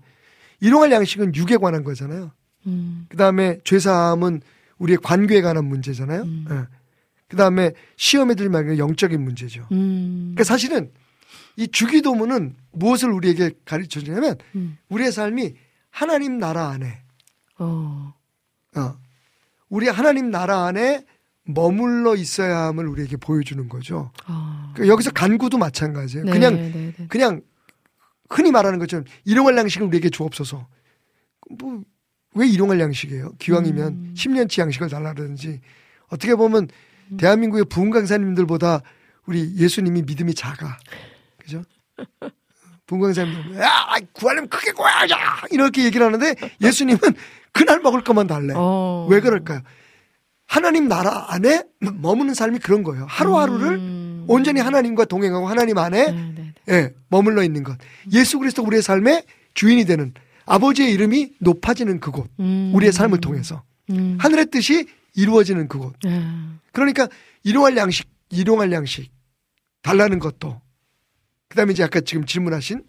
일용할 양식은 육에 관한 거잖아요. 음, 그 다음에 죄 사함은 우리의 관계에 관한 문제잖아요. 음. 그 다음에 시험에 말게 영적인 문제죠. 음, 그러니까 사실은 이 주기도문은 무엇을 우리에게 가르쳐 주냐면 음, 우리의 삶이 하나님 나라 안에 어, 어, 우리 하나님 나라 안에 머물러 있어야 함을 우리에게 보여주는 거죠. 어. 그러니까 여기서 간구도 마찬가지예요. 네, 그냥 네, 네. 그냥 흔히 말하는 것처럼 일용할 양식을 우리에게 주옵소서. 뭐 왜 일용할 양식이에요? 기왕이면 음. 10년치 양식을 달라든지 어떻게 보면 대한민국의 부흥 강사님들보다 우리 예수님이 믿음이 작아. 그죠? 부흥 강사님들 야 구하려면 크게 구하자 이렇게 얘기를 하는데 예수님은 그날 먹을 것만 달래. 어. 왜 그럴까요? 하나님 나라 안에 머무는 삶이 그런 거예요. 하루하루를 음. 온전히 하나님과 동행하고 하나님 안에 네, 네, 예, 머물러 있는 것. 예수 그리스도 우리의 삶의 주인이 되는 아버지의 이름이 높아지는 그곳. 음. 우리의 삶을 통해서. 음. 하늘의 뜻이 이루어지는 그곳. 아, 그러니까 일용할 양식, 일용할 양식 달라는 것도. 그다음에 이제 아까 지금 질문하신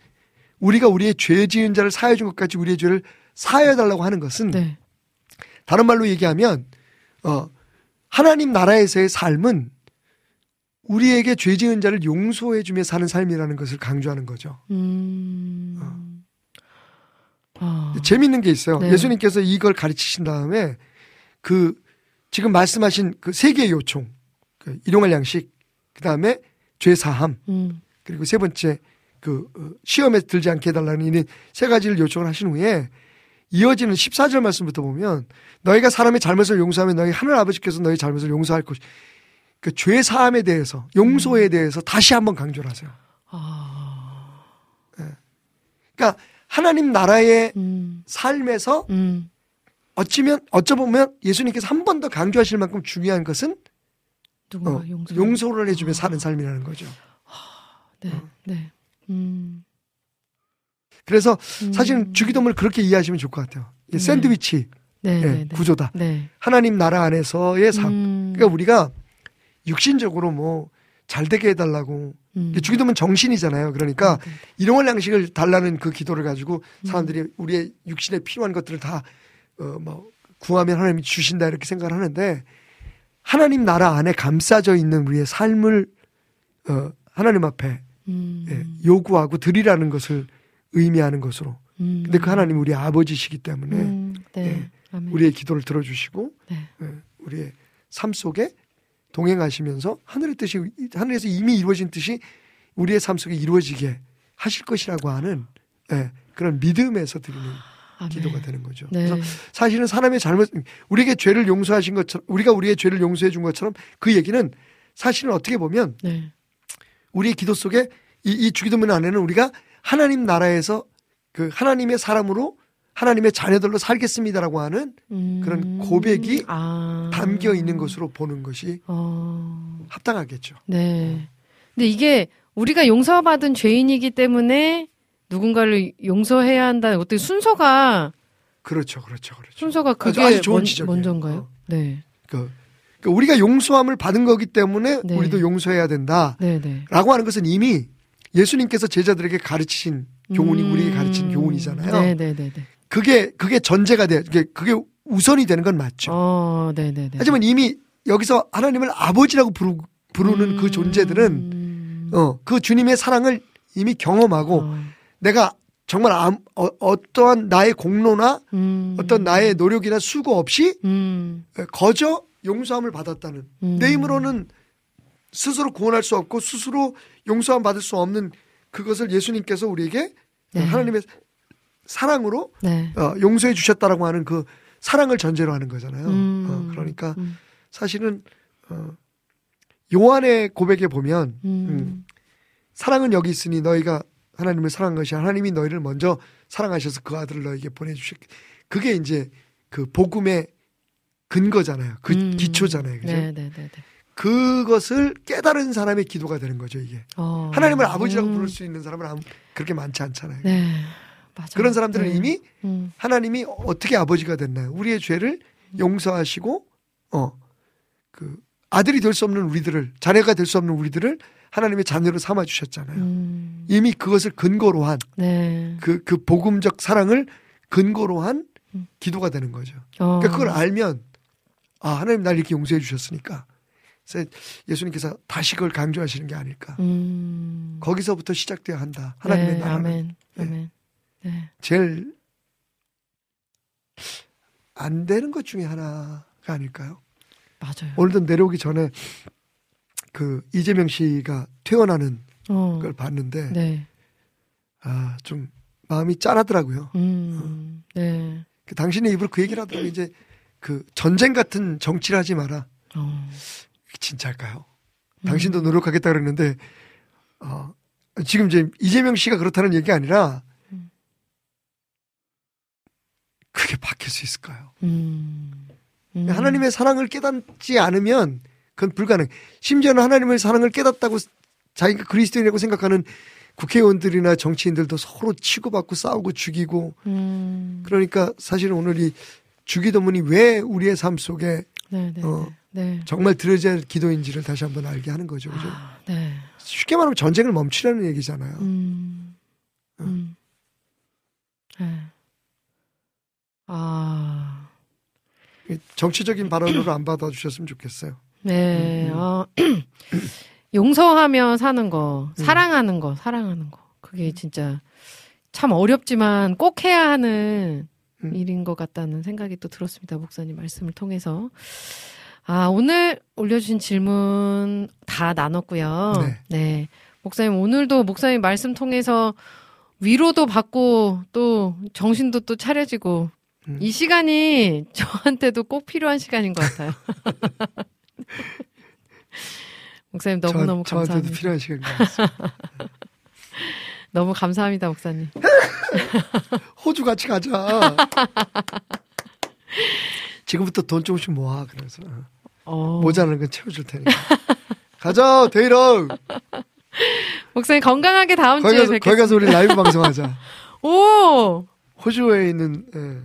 우리가 우리의 죄 지은 자를 사해 준 것까지 우리의 죄를 사해 달라고 하는 것은 네. 다른 말로 얘기하면 어 하나님 나라에서의 삶은 우리에게 죄 지은 자를 용서해 주며 사는 삶이라는 것을 강조하는 거죠. 음. 아. 재밌는 게 있어요. 네. 예수님께서 이걸 가르치신 다음에 그 지금 말씀하신 그 세 개의 요청, 그 일용할 양식, 그 다음에 죄 사함, 음. 그리고 세 번째 그 어, 시험에 들지 않게 해달라는 이세 가지를 요청을 하신 후에 이어지는 14절 말씀부터 보면 너희가 사람의 잘못을 용서하면 너희 하늘 아버지께서 너희 잘못을 용서할 것. 그죄 사함에 대해서 용서에 대해서 다시 한번 강조를 하세요. 아. 그러니까 하나님 나라의 음. 삶에서 음. 어찌면 어쩌보면 예수님께서 한 번 더 강조하실 만큼 중요한 것은 어, 용서. 용서를 해주며 사는 삶이라는 거죠. 네. 네. 음. 그래서 음. 사실은 주기도문을 그렇게 이해하시면 좋을 것 같아요. 네. 샌드위치 네, 예, 네, 네. 구조다. 네. 하나님 나라 안에서의 삶. 음. 그러니까 우리가 육신적으로 뭐 잘 되게 해달라고 음. 주기도문 정신이잖아요. 그러니까 네, 네. 일용할 양식을 달라는 그 기도를 가지고 음. 사람들이 우리의 육신에 필요한 것들을 다 어뭐 구하면 하나님이 주신다 이렇게 생각을 하는데 하나님 나라 안에 감싸져 있는 우리의 삶을 어 하나님 앞에 음. 예, 요구하고 드리라는 것을 의미하는 것으로. 음. 근데 그 하나님 우리 아버지시기 때문에 음. 네. 예. 우리의 기도를 들어주시고 네. 예, 우리의 삶 속에 동행하시면서 하늘의 뜻이 하늘에서 이미 이루어진 뜻이 우리의 삶 속에 이루어지게 하실 것이라고 하는 예, 그런 믿음에서 드리는 아멘. 기도가 되는 거죠. 네. 그래서 사실은 사람의 잘못 우리에게 죄를 용서하신 것처럼 우리가 우리의 죄를 용서해 준 것처럼 그 얘기는 사실은 어떻게 보면 네. 우리의 기도 속에 이, 이 주기도문 안에는 우리가 하나님 나라에서 그 하나님의 사람으로 하나님의 자녀들로 살겠습니다라고 하는 음. 그런 고백이 아. 담겨 있는 것으로 보는 것이 어. 합당하겠죠. 네. 근데 이게 우리가 용서받은 죄인이기 때문에 누군가를 용서해야 한다는 어떻게 순서가 그렇죠, 그렇죠, 그렇죠. 순서가 그게 아주 좋은 먼. 먼저인가요? 어. 네. 그, 그 우리가 용서함을 받은 거기 때문에 네. 우리도 용서해야 된다라고 네, 네. 하는 것은 이미 예수님께서 제자들에게 가르치신 교훈이 음. 우리에게 가르친 교훈이잖아요. 네, 네, 네, 네. 그게 그게 전제가 돼, 그게 그게 우선이 되는 건 맞죠. 어, 네, 네, 네. 하지만 이미 여기서 하나님을 아버지라고 부르, 부르는 그 존재들은 음. 어, 그 주님의 사랑을 이미 경험하고 어. 내가 정말 암, 어, 떠한 나의 공로나 음. 어떤 나의 노력이나 수고 없이 음. 거저 용서함을 받았다는 음. 내 힘으로는 스스로 구원할 수 없고 스스로 용서함 받을 수 없는 그것을 예수님께서 우리에게 네. 하나님의 사랑으로 네. 어, 용서해 주셨다라고 하는 그 사랑을 전제로 하는 거잖아요. 음. 어, 그러니까 음. 사실은 어, 요한의 고백에 보면 음. 음, 사랑은 여기 있으니 너희가 하나님을 사랑한 것이 하나님이 너희를 먼저 사랑하셔서 그 아들을 너에게 보내주셨. 그게 이제 그 복음의 근거잖아요. 그 음. 기초잖아요. 그죠? 네, 네, 네, 네. 그것을 깨달은 사람의 기도가 되는 거죠. 이게 어. 하나님을 아버지라고 음. 부를 수 있는 사람은 아무- 그렇게 많지 않잖아요. 네. 맞아. 그런 사람들은 네. 이미 음. 하나님이 어떻게 아버지가 됐나요? 우리의 죄를 용서하시고 어 그 아들이 될 수 없는 우리들을 자녀가 될 수 없는 우리들을 하나님의 자녀로 삼아 주셨잖아요. 음. 이미 그것을 근거로 한 네. 그, 그 복음적 사랑을 근거로 한 음. 기도가 되는 거죠. 어. 그러니까 그걸 알면, 아, 하나님 날 이렇게 용서해 주셨으니까. 그래서 예수님께서 다시 그걸 강조하시는 게 아닐까. 음. 거기서부터 시작돼야 한다. 하나님의 네, 나라는. 아멘. 예. 아멘. 네. 제일 안 되는 것 중에 하나가 아닐까요? 맞아요. 오늘도 내려오기 전에 그 이재명 씨가 퇴원하는 어. 걸 봤는데, 네. 아, 좀 마음이 짠하더라고요. 음. 네. 그 당신의 입으로 그 얘기를 하더라고요. 이제 그 전쟁 같은 정치를 하지 마라. 어. 진짜일까요? 음. 당신도 노력하겠다 그랬는데 어, 지금 이제 이재명 씨가 그렇다는 얘기가 아니라 음. 그게 바뀔 수 있을까요? 음. 음. 하나님의 사랑을 깨닫지 않으면 그건 불가능. 심지어는 하나님의 사랑을 깨닫다고 자기가 그리스도인이라고 생각하는 국회의원들이나 정치인들도 서로 치고받고 싸우고 죽이고 음. 그러니까 사실은 오늘 이 주기도문이 왜 우리의 삶 속에 네, 네. 어. 네. 정말 들어야 할 기도인지를 다시 한번 알게 하는 거죠. 그죠? 아, 네. 쉽게 말하면 전쟁을 멈추라는 얘기잖아요. 음. 음. 네. 아. 정치적인 발언으로 안 받아주셨으면 좋겠어요. 네. 음, 음. 어, 용서하며 사는 거, 사랑하는 거, 사랑하는 거. 그게 진짜 참 어렵지만 꼭 해야 하는 음. 일인 것 같다는 생각이 또 들었습니다. 목사님 말씀을 통해서. 아, 오늘 올려주신 질문 다 나눴고요. 네. 네. 목사님, 오늘도 목사님 말씀 통해서 위로도 받고 또 정신도 또 차려지고 음. 이 시간이 저한테도 꼭 필요한 시간인 것 같아요. 목사님 너무너무 저, 저한테도 감사합니다. 필요한 시간인 것 같습니다. 너무 감사합니다, 목사님. 호주 같이 가자. 지금부터 돈 조금씩 모아. 그래서 어. 모자라는 건 채워줄 테니까. 가자, 데이랑. 목사님 건강하게 다음 주에 뵙겠습니다. 거기 가서 우리 라이브 방송하자. 오! 호주에 있는 예.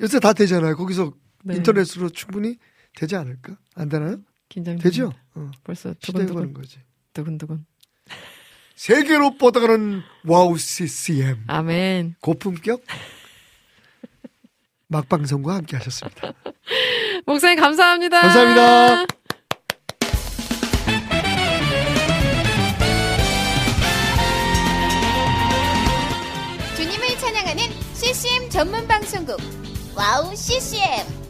요새 다 되잖아요. 거기서 네. 인터넷으로 충분히 되지 않을까? 안 되나요? 긴장됩니다. 되죠. 어, 벌써 두근두근 거지. 두근두근. 세계로 뻗어가는 와우 CCM 아멘. 고품격 막방송과 함께 하셨습니다. 목사님 감사합니다. 감사합니다. 주님을 찬양하는 CCM 전문 방송국 와우 CCM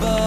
나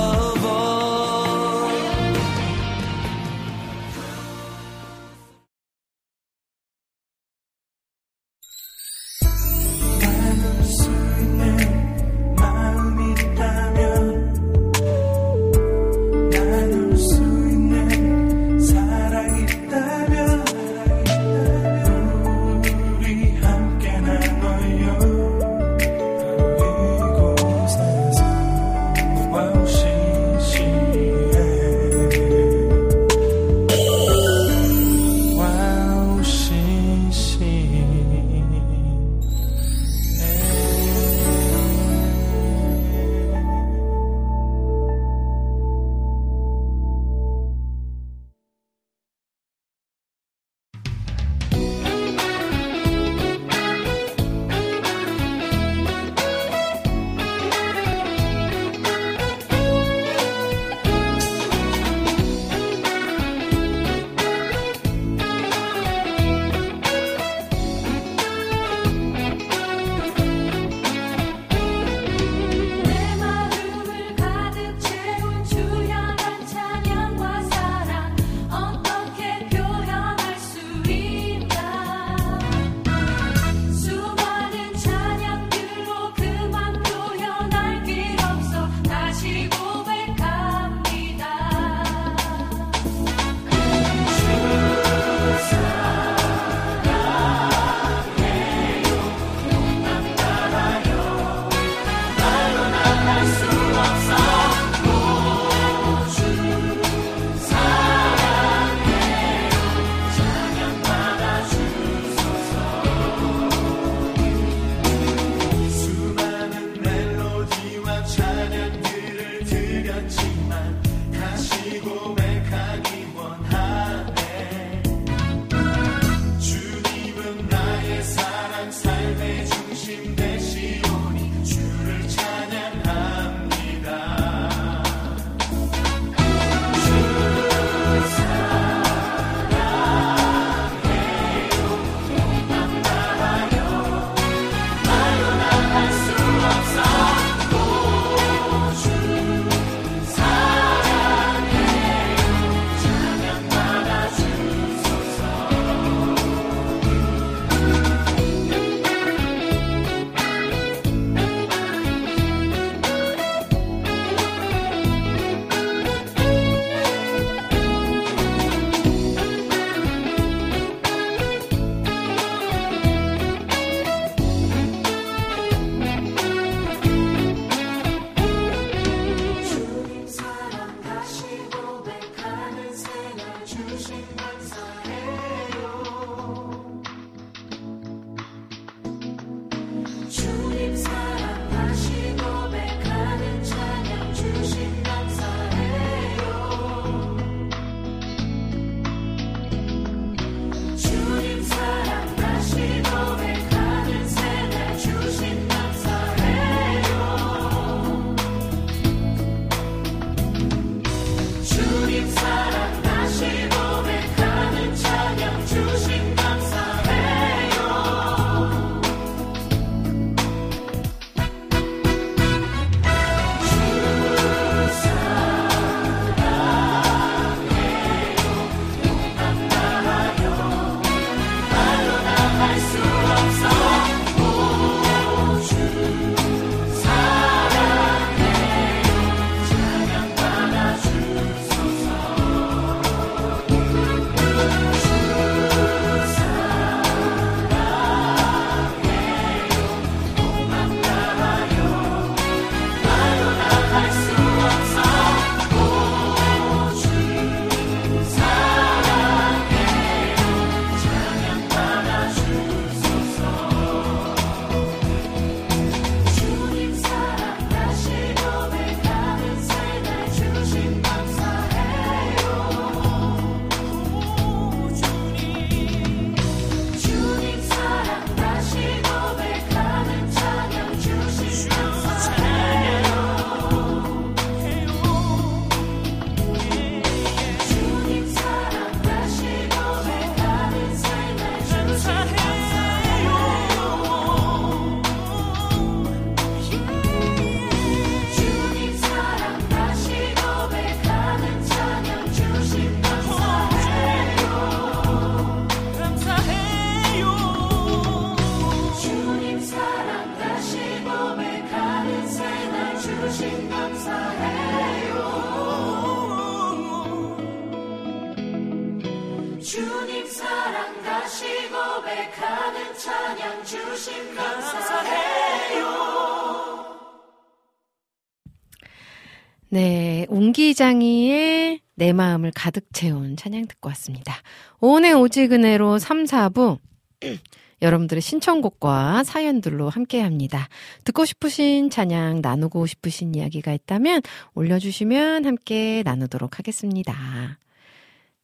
옹기장이의 내 마음을 가득 채운 찬양 듣고 왔습니다. 오늘 오직 은혜로 3, 4부 여러분들의 신청곡과 사연들로 함께 합니다. 듣고 싶으신 찬양, 나누고 싶으신 이야기가 있다면 올려주시면 함께 나누도록 하겠습니다.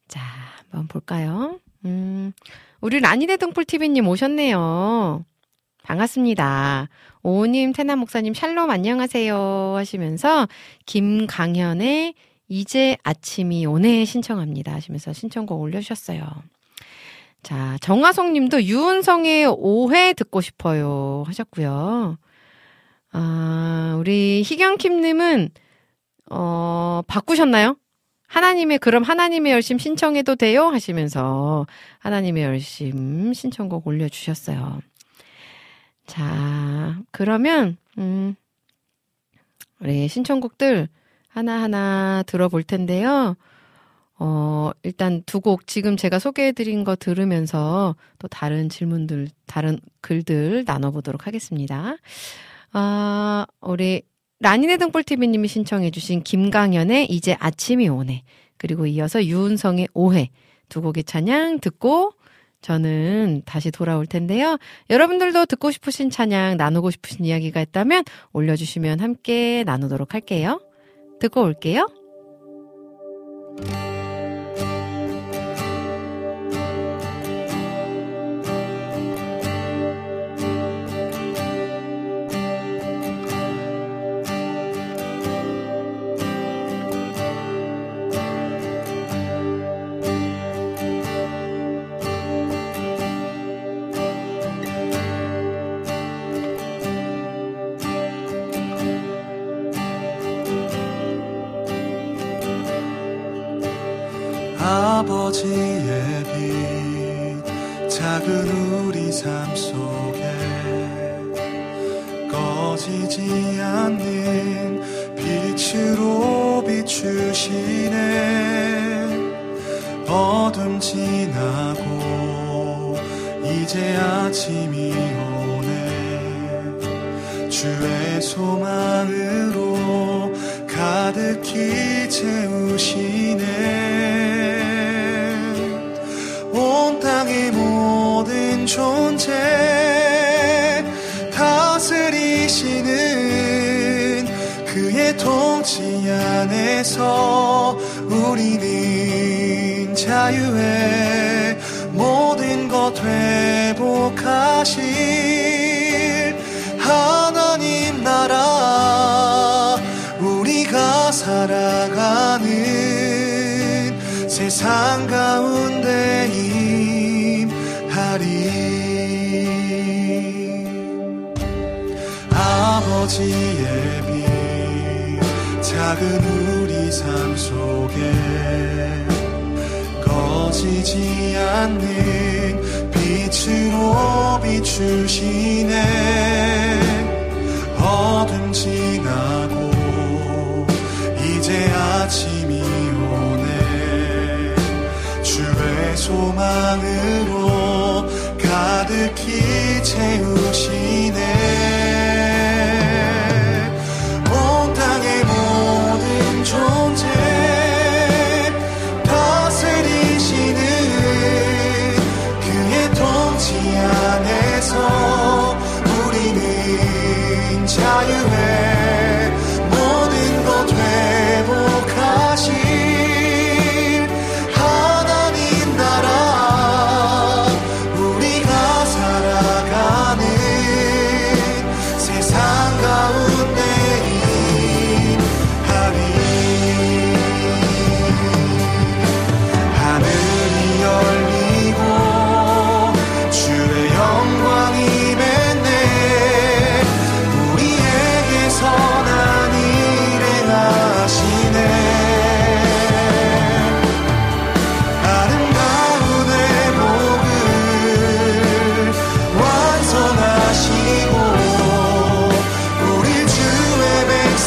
자, 한번 볼까요? 음, 우리 라니네 등불TV님 오셨네요. 반갑습니다. 오님, 태나 목사님, 샬롬 안녕하세요 하시면서 김강현의 이제 아침이 오네 신청합니다 하시면서 신청곡 올려주셨어요. 자, 정화송 님도 유은성의 오해 듣고 싶어요 하셨고요. 아, 우리 희경킴 님은 어, 바꾸셨나요? 하나님의 그럼 하나님의 열심 신청해도 돼요 하시면서 하나님의 열심 신청곡 올려주셨어요. 자, 그러면, 음, 우리 신청곡들 하나하나 들어볼 텐데요. 어, 일단 두 곡 지금 제가 소개해드린 거 들으면서 또 다른 질문들, 다른 글들 나눠보도록 하겠습니다. 아, 우리 라니네 등불TV님이 신청해주신 김강현의 이제 아침이 오네. 그리고 이어서 유은성의 오해. 두 곡의 찬양 듣고 저는 다시 돌아올 텐데요. 여러분들도 듣고 싶으신 찬양, 나누고 싶으신 이야기가 있다면 올려주시면 함께 나누도록 할게요. 듣고 올게요.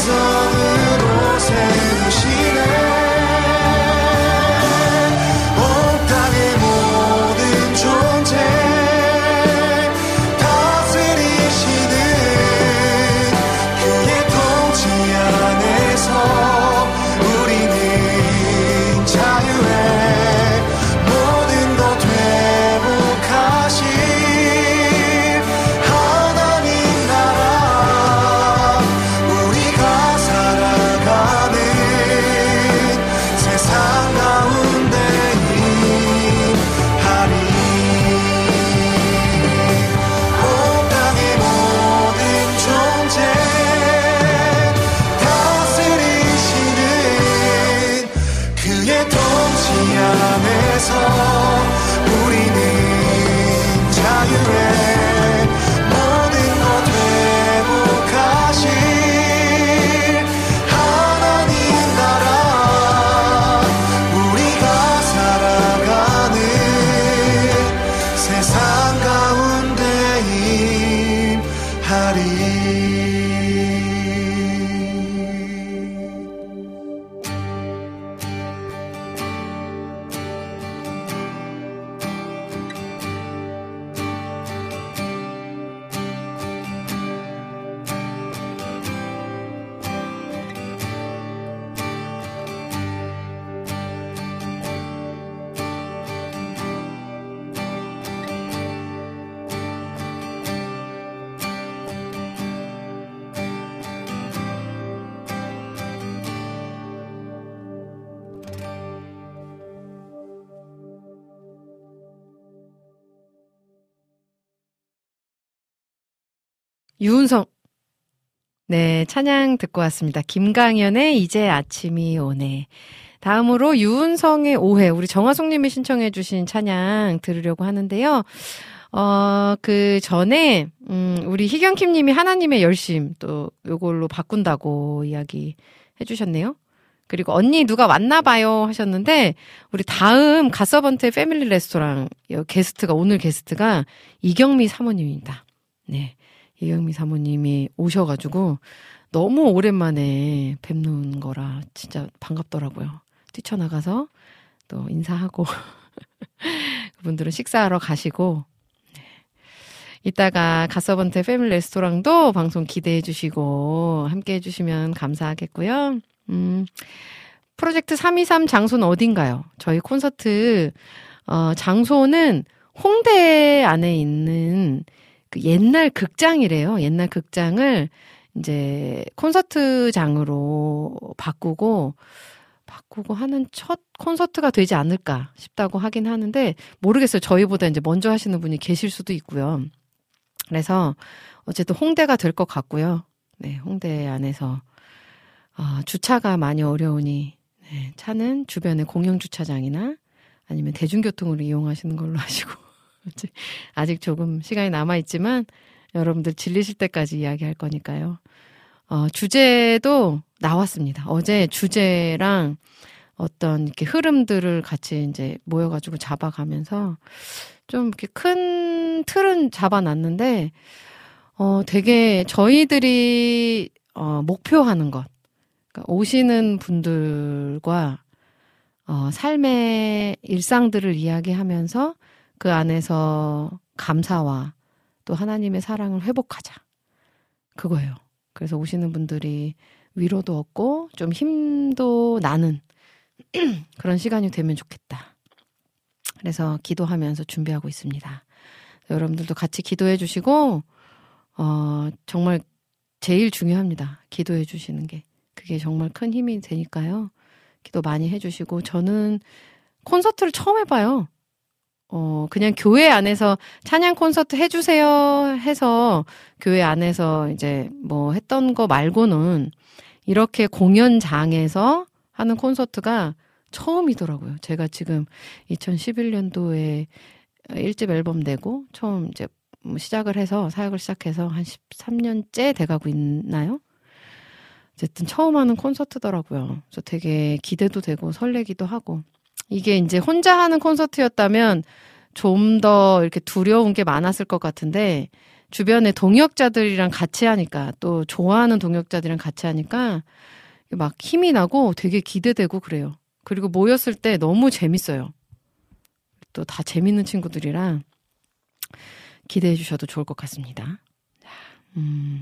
백성으로 세 유은성. 네, 찬양 듣고 왔습니다. 김강연의 이제 아침이 오네. 다음으로 유은성의 오해, 우리 정화송님이 신청해주신 찬양 들으려고 하는데요. 어, 그 전에, 음, 우리 희경킴님이 하나님의 열심 또 요걸로 바꾼다고 이야기 해주셨네요. 그리고 언니 누가 왔나봐요 하셨는데, 우리 다음 가서번트 패밀리 레스토랑 게스트가, 오늘 게스트가 이경미 사모님입니다. 네. 이경미 사모님이 오셔가지고 너무 오랜만에 뵙는 거라 진짜 반갑더라고요. 뛰쳐나가서 또 인사하고 그분들은 식사하러 가시고 네. 이따가 가서번트 패밀리 레스토랑도 방송 기대해 주시고 함께 해 주시면 감사하겠고요. 음, 프로젝트 323 장소는 어딘가요? 저희 콘서트 어, 장소는 홍대 안에 있는 그 옛날 극장이래요. 옛날 극장을 이제 콘서트장으로 바꾸고 바꾸고 하는 첫 콘서트가 되지 않을까 싶다고 하긴 하는데 모르겠어요. 저희보다 이제 먼저 하시는 분이 계실 수도 있고요. 그래서 어쨌든 홍대가 될 것 같고요. 네, 홍대 안에서 어, 주차가 많이 어려우니 네, 차는 주변에 공영 주차장이나 아니면 대중교통으로 이용하시는 걸로 하시고 아직 조금 시간이 남아 있지만 여러분들 질리실 때까지 이야기할 거니까요. 어, 주제도 나왔습니다. 어제 주제랑 어떤 이렇게 흐름들을 같이 이제 모여가지고 잡아가면서 좀 이렇게 큰 틀은 잡아놨는데, 어, 되게 저희들이, 어, 목표하는 것. 그러니까 오시는 분들과, 어, 삶의 일상들을 이야기하면서 그 안에서 감사와 또 하나님의 사랑을 회복하자. 그거예요. 그래서 오시는 분들이 위로도 얻고 좀 힘도 나는 그런 시간이 되면 좋겠다. 그래서 기도하면서 준비하고 있습니다. 여러분들도 같이 기도해 주시고, 어, 정말 제일 중요합니다. 기도해 주시는 게. 그게 정말 큰 힘이 되니까요. 기도 많이 해 주시고, 저는 콘서트를 처음 해봐요. 어, 그냥 교회 안에서 찬양 콘서트 해주세요 해서 교회 안에서 이제 뭐 했던 거 말고는 이렇게 공연장에서 하는 콘서트가 처음이더라고요. 제가 지금 2011년도에 1집 앨범 내고 처음 이제 뭐 시작을 해서 사역을 시작해서 한 13년째 돼가고 있나요? 어쨌든 처음 하는 콘서트더라고요. 그래서 되게 기대도 되고 설레기도 하고 이게 이제 혼자 하는 콘서트였다면 좀 더 이렇게 두려운 게 많았을 것 같은데 주변에 동역자들이랑 같이 하니까 또 좋아하는 동역자들이랑 같이 하니까 막 힘이 나고 되게 기대되고 그래요. 그리고 모였을 때 너무 재밌어요. 또 다 재밌는 친구들이랑 기대해 주셔도 좋을 것 같습니다. 음,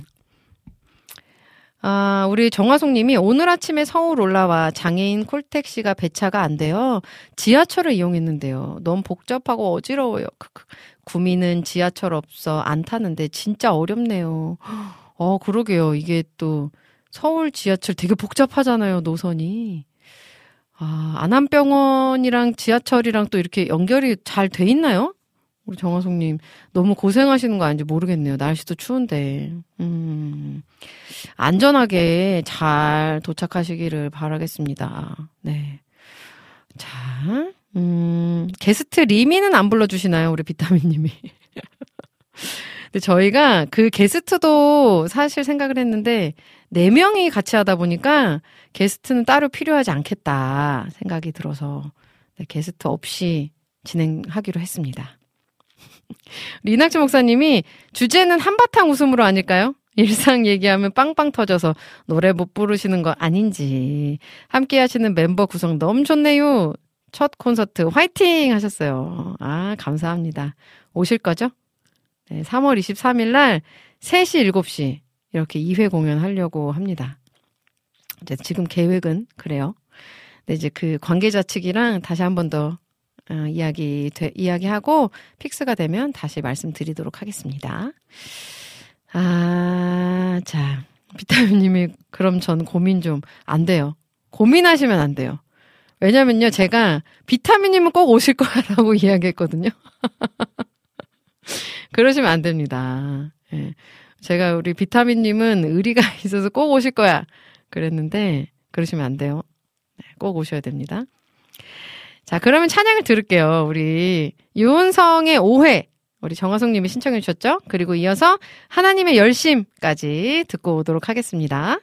아, 우리 정화송 님이 오늘 아침에 서울 올라와 장애인 콜택시가 배차가 안 돼요. 지하철을 이용했는데요. 너무 복잡하고 어지러워요. 구미는 지하철 없어 안 타는데 진짜 어렵네요. 어, 그러게요. 이게 또 서울 지하철 되게 복잡하잖아요. 노선이. 아, 안암병원이랑 지하철이랑 또 이렇게 연결이 잘 돼 있나요? 우리 정화송님 너무 고생하시는 거 아닌지 모르겠네요. 날씨도 추운데. 음, 안전하게 잘 도착하시기를 바라겠습니다. 네. 자, 음, 게스트 리미는 안 불러주시나요? 우리 비타민님이. 근데 저희가 그 게스트도 사실 생각을 했는데, 네 명이 같이 하다 보니까 게스트는 따로 필요하지 않겠다 생각이 들어서 네, 게스트 없이 진행하기로 했습니다. 리낙지 목사님이 주제는 한바탕 웃음으로 아닐까요? 일상 얘기하면 빵빵 터져서 노래 못 부르시는 거 아닌지. 함께 하시는 멤버 구성 너무 좋네요. 첫 콘서트 화이팅 하셨어요. 아, 감사합니다. 오실 거죠? 네, 3월 23일 날 3시, 7시 이렇게 2회 공연 하려고 합니다. 이제 지금 계획은 그래요. 근데 이제 그 관계자 측이랑 다시 한 번 더 어, 이야기, 되, 이야기하고 픽스가 되면 다시 말씀드리도록 하겠습니다. 아, 자. 비타민 님이 그럼 전 고민 좀 안 돼요. 고민하시면 안 돼요. 왜냐면요, 제가 비타민 님은 꼭 오실 거라고 이야기했거든요. 그러시면 안 됩니다. 예. 제가 우리 비타민 님은 의리가 있어서 꼭 오실 거야. 그랬는데, 그러시면 안 돼요. 네, 꼭 오셔야 됩니다. 자, 그러면 찬양을 들을게요. 우리 유은성의 오해. 우리 정화성 님이 신청해 주셨죠? 그리고 이어서 하나님의 열심까지 듣고 오도록 하겠습니다.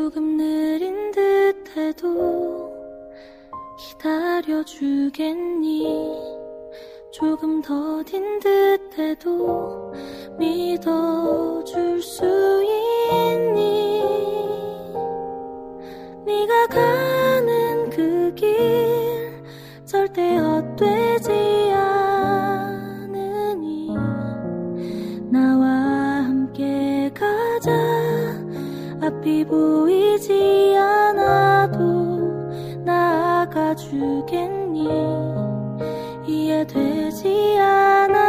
조금 느린 듯해도 기다려주겠니? 조금 더딘 듯해도 믿어줄 수 있니? 네가 가는 그 길 절대 헛되지 눈앞이 보이지 않아도 나아가주겠니? 이해되지 않아.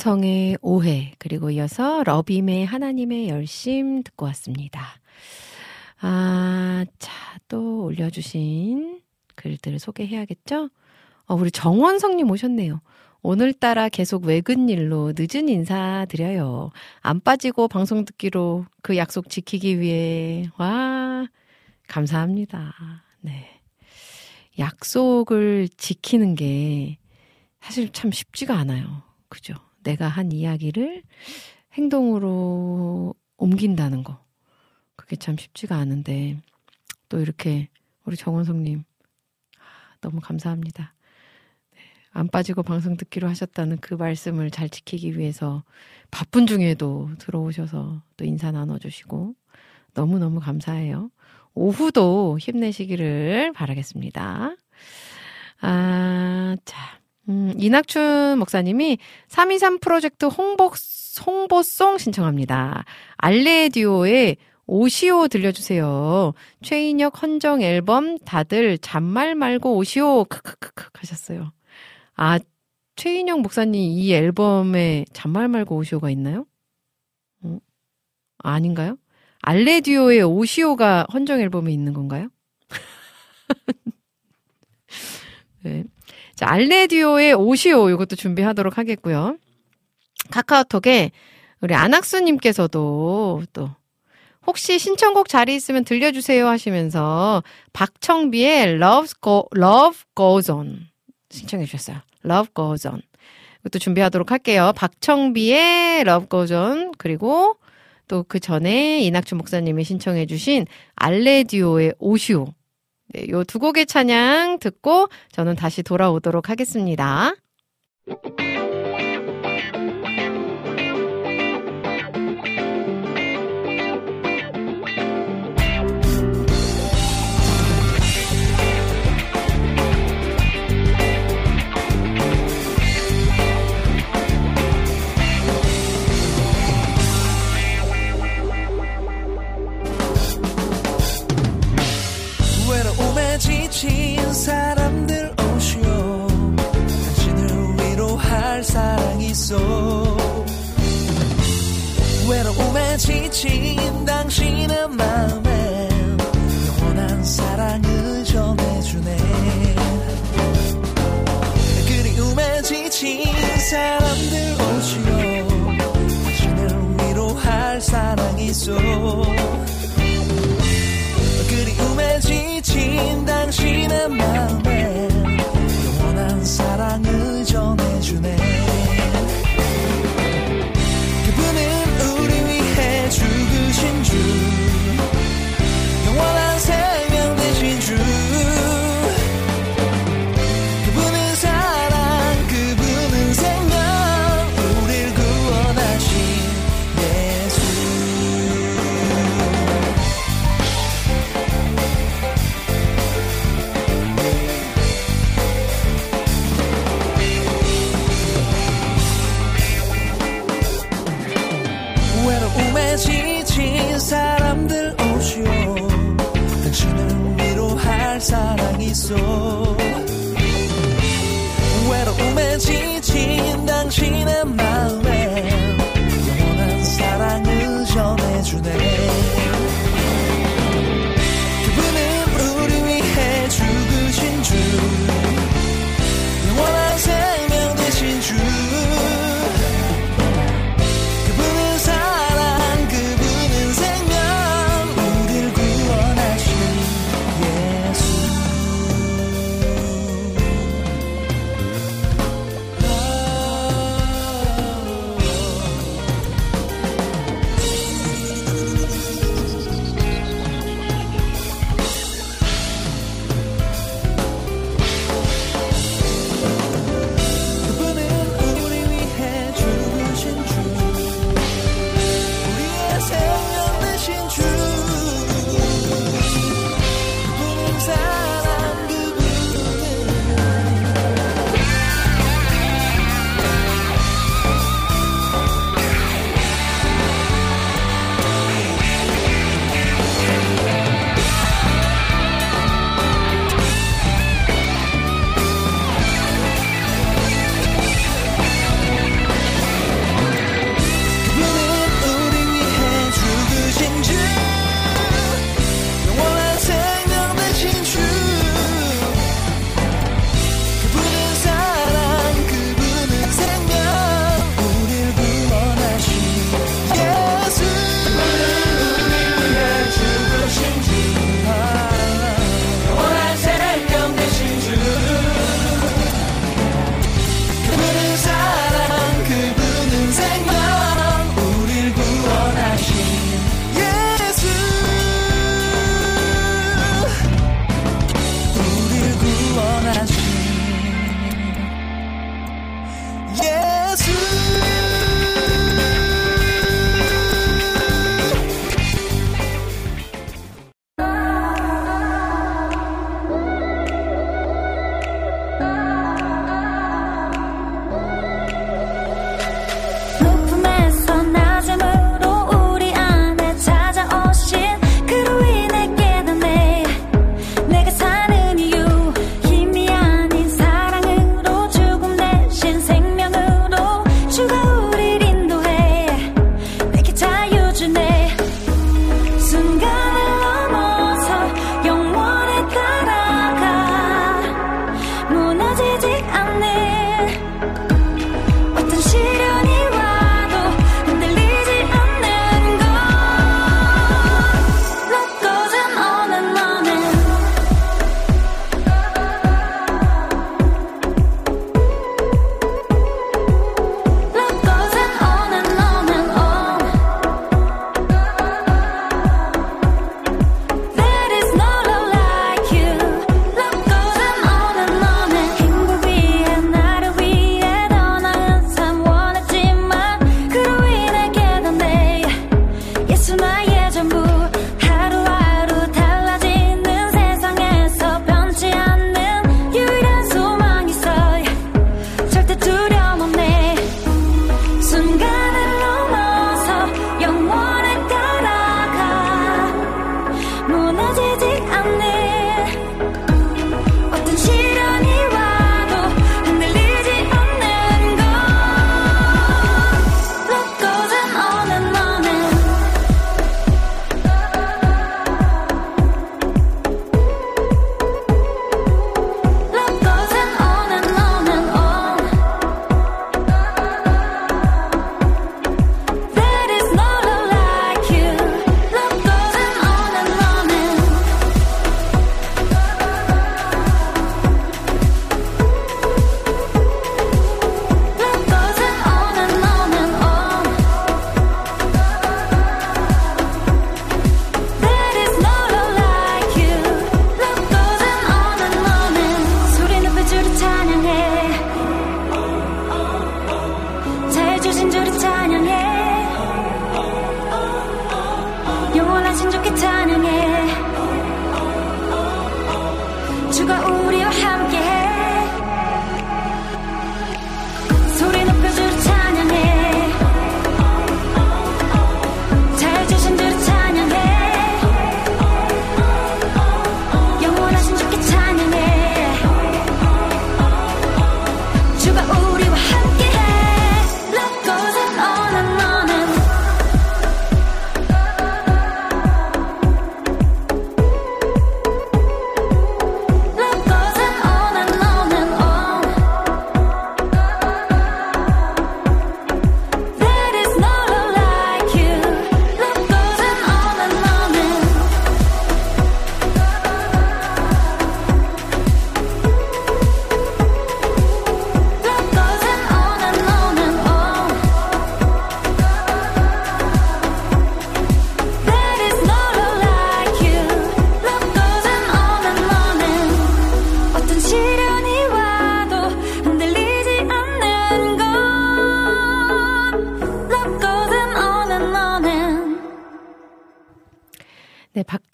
성의 오해 그리고 이어서 러빔의 하나님의 열심 듣고 왔습니다. 아, 자, 또 올려주신 글들을 소개해야겠죠? 어, 우리 정원성님 오셨네요. 오늘따라 계속 외근 일로 늦은 인사 드려요. 안 빠지고 방송 듣기로 그 약속 지키기 위해. 와, 감사합니다. 네. 약속을 지키는 게 사실 참 쉽지가 않아요. 그죠? 내가 한 이야기를 행동으로 옮긴다는 거. 그게 참 쉽지가 않은데, 또 이렇게 우리 정원성님, 아, 너무 감사합니다. 네, 안 빠지고 방송 듣기로 하셨다는 그 말씀을 잘 지키기 위해서 바쁜 중에도 들어오셔서 또 인사 나눠주시고, 너무너무 감사해요. 오후도 힘내시기를 바라겠습니다. 아, 자. 음, 이낙춘 목사님이 323 프로젝트 홍보, 홍보송 신청합니다. 알레디오의 오시오 들려주세요. 최인혁 헌정 앨범 다들 잔말 말고 오시오 크크크크 하셨어요. 아, 최인혁 목사님 이 앨범에 잔말 말고 오시오가 있나요? 어? 아닌가요? 알레디오의 오시오가 헌정 앨범에 있는 건가요? 네. 자, 알레디오의 오시오 이것도 준비하도록 하겠고요. 카카오톡에 우리 안학수님께서도 또 혹시 신청곡 자리 있으면 들려주세요 하시면서 박청비의 Love, Go, Love Goes On 신청해 주셨어요. Love Goes On 이것도 준비하도록 할게요. 박청비의 Love Goes On 그리고 또 그 전에 이낙춘 목사님이 신청해 주신 알레디오의 오시오 네, 요 두 곡의 찬양 듣고 저는 다시 돌아오도록 하겠습니다. 외로움에 지친 당신의 마음에 영원한 사랑을 전해주네. 그리움에 지친 사람들 오시오. 당신을 위로할 사랑이 있어. 그리움에 지친 당신의 마음에 영원한 사랑을 전해주네 사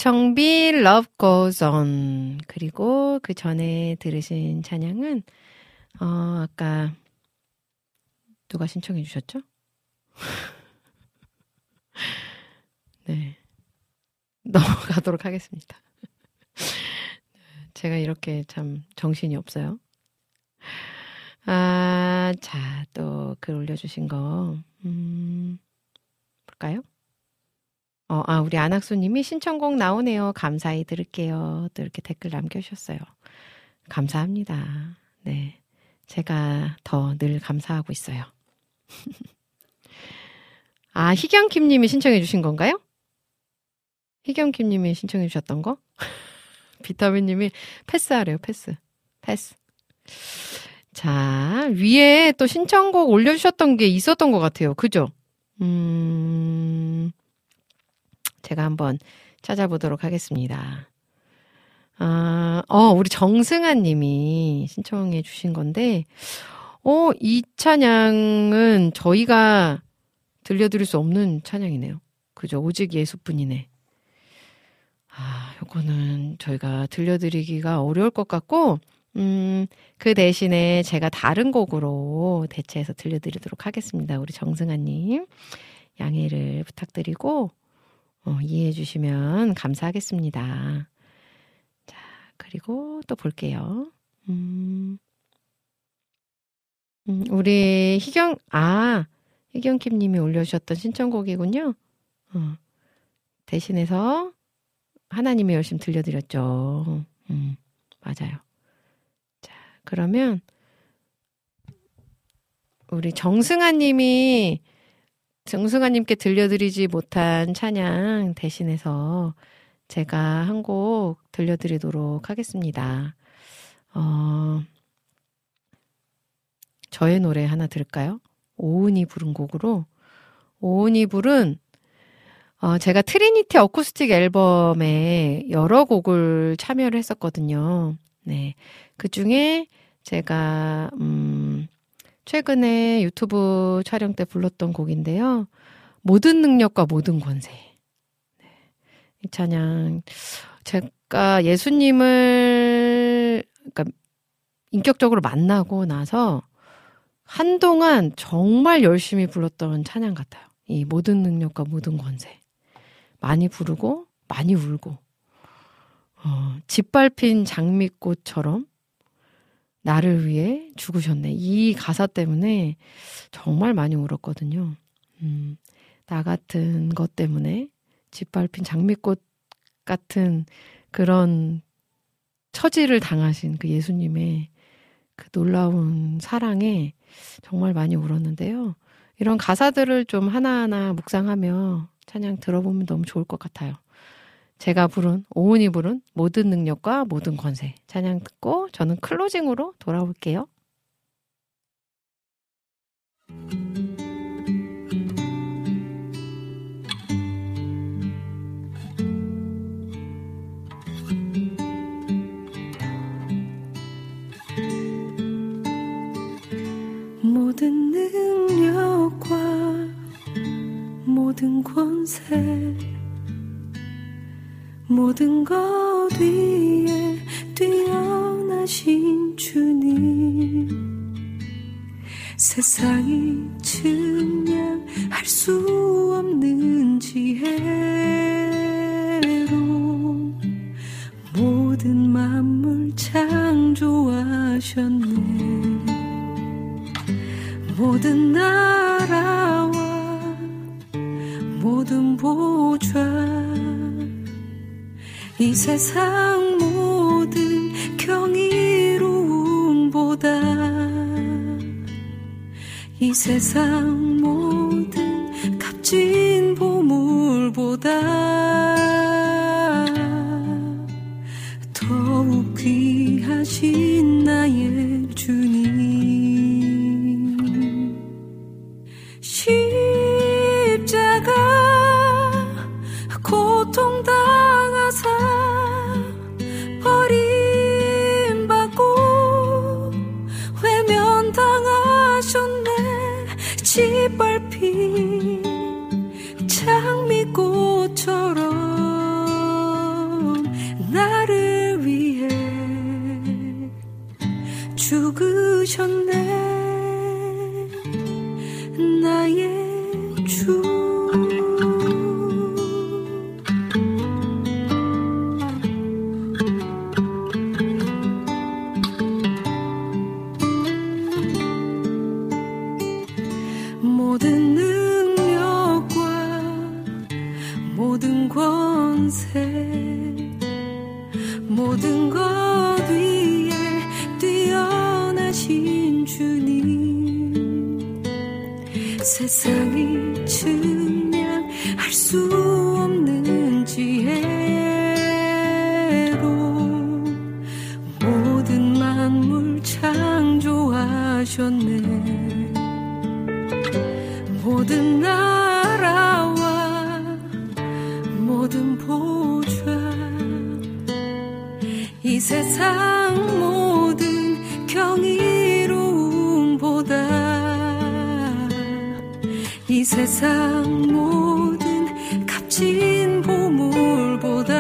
박청비 Love Goes On 그리고 그 전에 들으신 찬양은 어 아까 누가 신청해 주셨죠? 네. 넘어가도록 하겠습니다. 제가 이렇게 참 정신이 없어요. 아, 자, 또 글 올려주신 거, 음, 볼까요? 어, 아, 우리 안학수님이 신청곡 나오네요. 감사히 들을게요. 또 이렇게 댓글 남겨주셨어요. 감사합니다. 네. 제가 더 늘 감사하고 있어요. 아, 희경킴님이 신청해주신 건가요? 희경킴님이 신청해주셨던 거? 비타민님이 패스하래요, 패스. 패스. 자, 위에 또 신청곡 올려주셨던 게 있었던 것 같아요. 그죠? 음, 제가 한번 찾아보도록 하겠습니다. 아, 어, 우리 정승아 님이 신청해 주신 건데, 어, 이 찬양은 저희가 들려드릴 수 없는 찬양이네요. 그죠? 오직 예수뿐이네. 아, 요거는 저희가 들려드리기가 어려울 것 같고, 음, 그 대신에 제가 다른 곡으로 대체해서 들려드리도록 하겠습니다. 우리 정승아님. 양해를 부탁드리고, 어, 이해해 주시면 감사하겠습니다. 자, 그리고 또 볼게요. 음, 음, 우리 희경, 아, 희경킴 님이 올려주셨던 신청곡이군요. 어, 대신해서 하나님의 열심 들려드렸죠. 음, 맞아요. 자, 그러면 우리 정승아 님이 정승아 님께 들려드리지 못한 찬양 대신해서 제가 한 곡 들려드리도록 하겠습니다. 어, 저의 노래 하나 들을까요? 오은이 부른 곡으로 오은이 부른 어, 제가 Trinity 어쿠스틱 앨범에 여러 곡을 참여를 했었거든요. 네. 그 중에 제가, 음, 최근에 유튜브 촬영 때 불렀던 곡인데요. 모든 능력과 모든 권세. 네. 이 찬양, 제가 예수님을, 그러니까 인격적으로 만나고 나서 한동안 정말 열심히 불렀던 찬양 같아요. 이 모든 능력과 모든 권세. 많이 부르고, 많이 울고, 어, 짓밟힌 장미꽃처럼 나를 위해 죽으셨네. 이 가사 때문에 정말 많이 울었거든요. 음, 나 같은 것 때문에 짓밟힌 장미꽃 같은 그런 처지를 당하신 그 예수님의 그 놀라운 사랑에 정말 많이 울었는데요. 이런 가사들을 좀 하나하나 묵상하며 찬양 들어보면 너무 좋을 것 같아요. 제가 부른, 오은이 부른 모든 능력과 모든 권세 찬양 듣고 저는 클로징으로 돌아올게요. 모든 능력과 모든 권세 모든 것 위에 뛰어나신 주님. 세상이 증량할 수 없는 지혜로 모든 만물 창조하셨네. 모든 나라와 모든 보좌 이 세상 모든 경이로움보다 이 세상 모든 값진 보물보다 더욱 귀하신 나의 주님. 십자가 고통당 바람처럼 나를 위해 죽으셨네. 나의 모든 것 위에 뛰어나신 주님. 세상이 증명할 수 없는 지혜로 모든 만물 창조하셨네 세상 모든 경이로움보다 이 세상 모든 값진 보물보다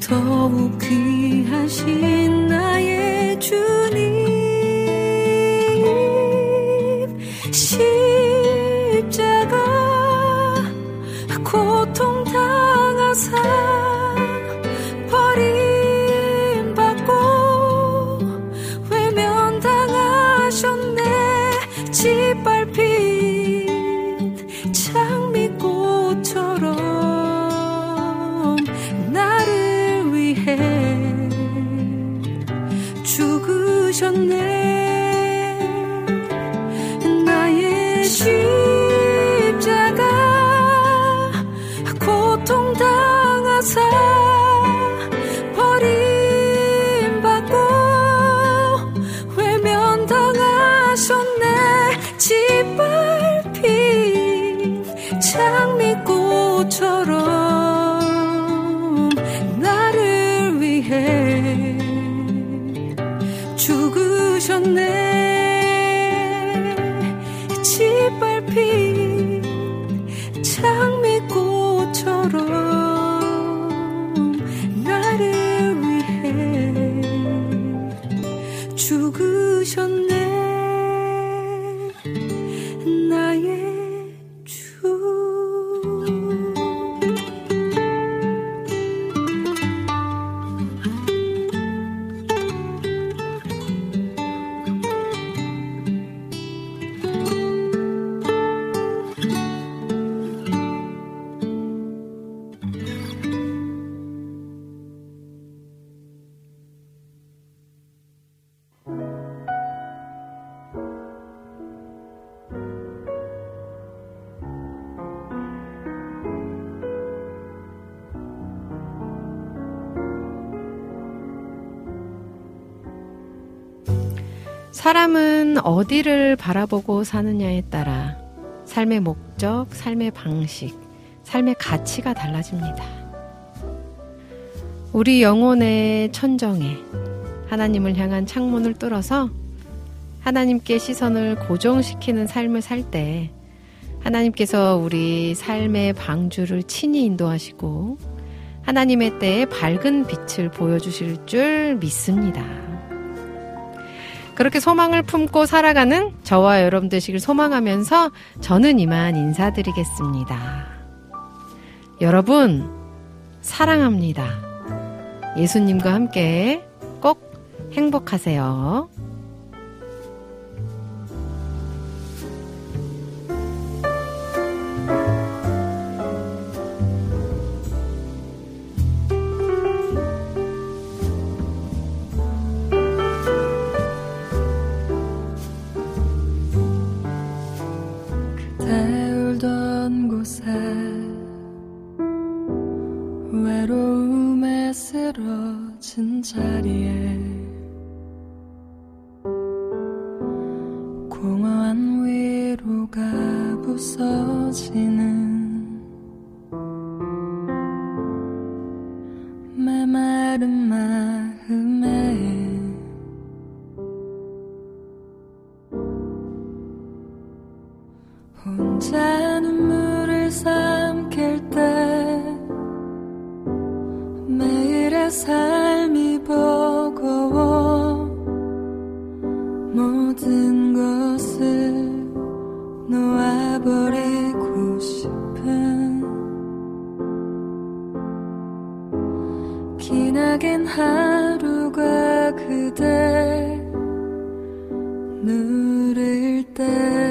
더욱 귀하신 어디를 바라보고 사느냐에 따라 삶의 목적, 삶의 방식, 삶의 가치가 달라집니다. 우리 영혼의 천정에 하나님을 향한 창문을 뚫어서 하나님께 시선을 고정시키는 삶을 살 때 하나님께서 우리 삶의 방주를 친히 인도하시고 하나님의 때에 밝은 빛을 보여주실 줄 믿습니다. 그렇게 소망을 품고 살아가는 저와 여러분 되시길 소망하면서 저는 이만 인사드리겠습니다. 여러분, 사랑합니다. 예수님과 함께 꼭 행복하세요. 쓰러진 자리에 모든 것을 놓아버리고 싶은 기나긴 하루가 그대 누릴 때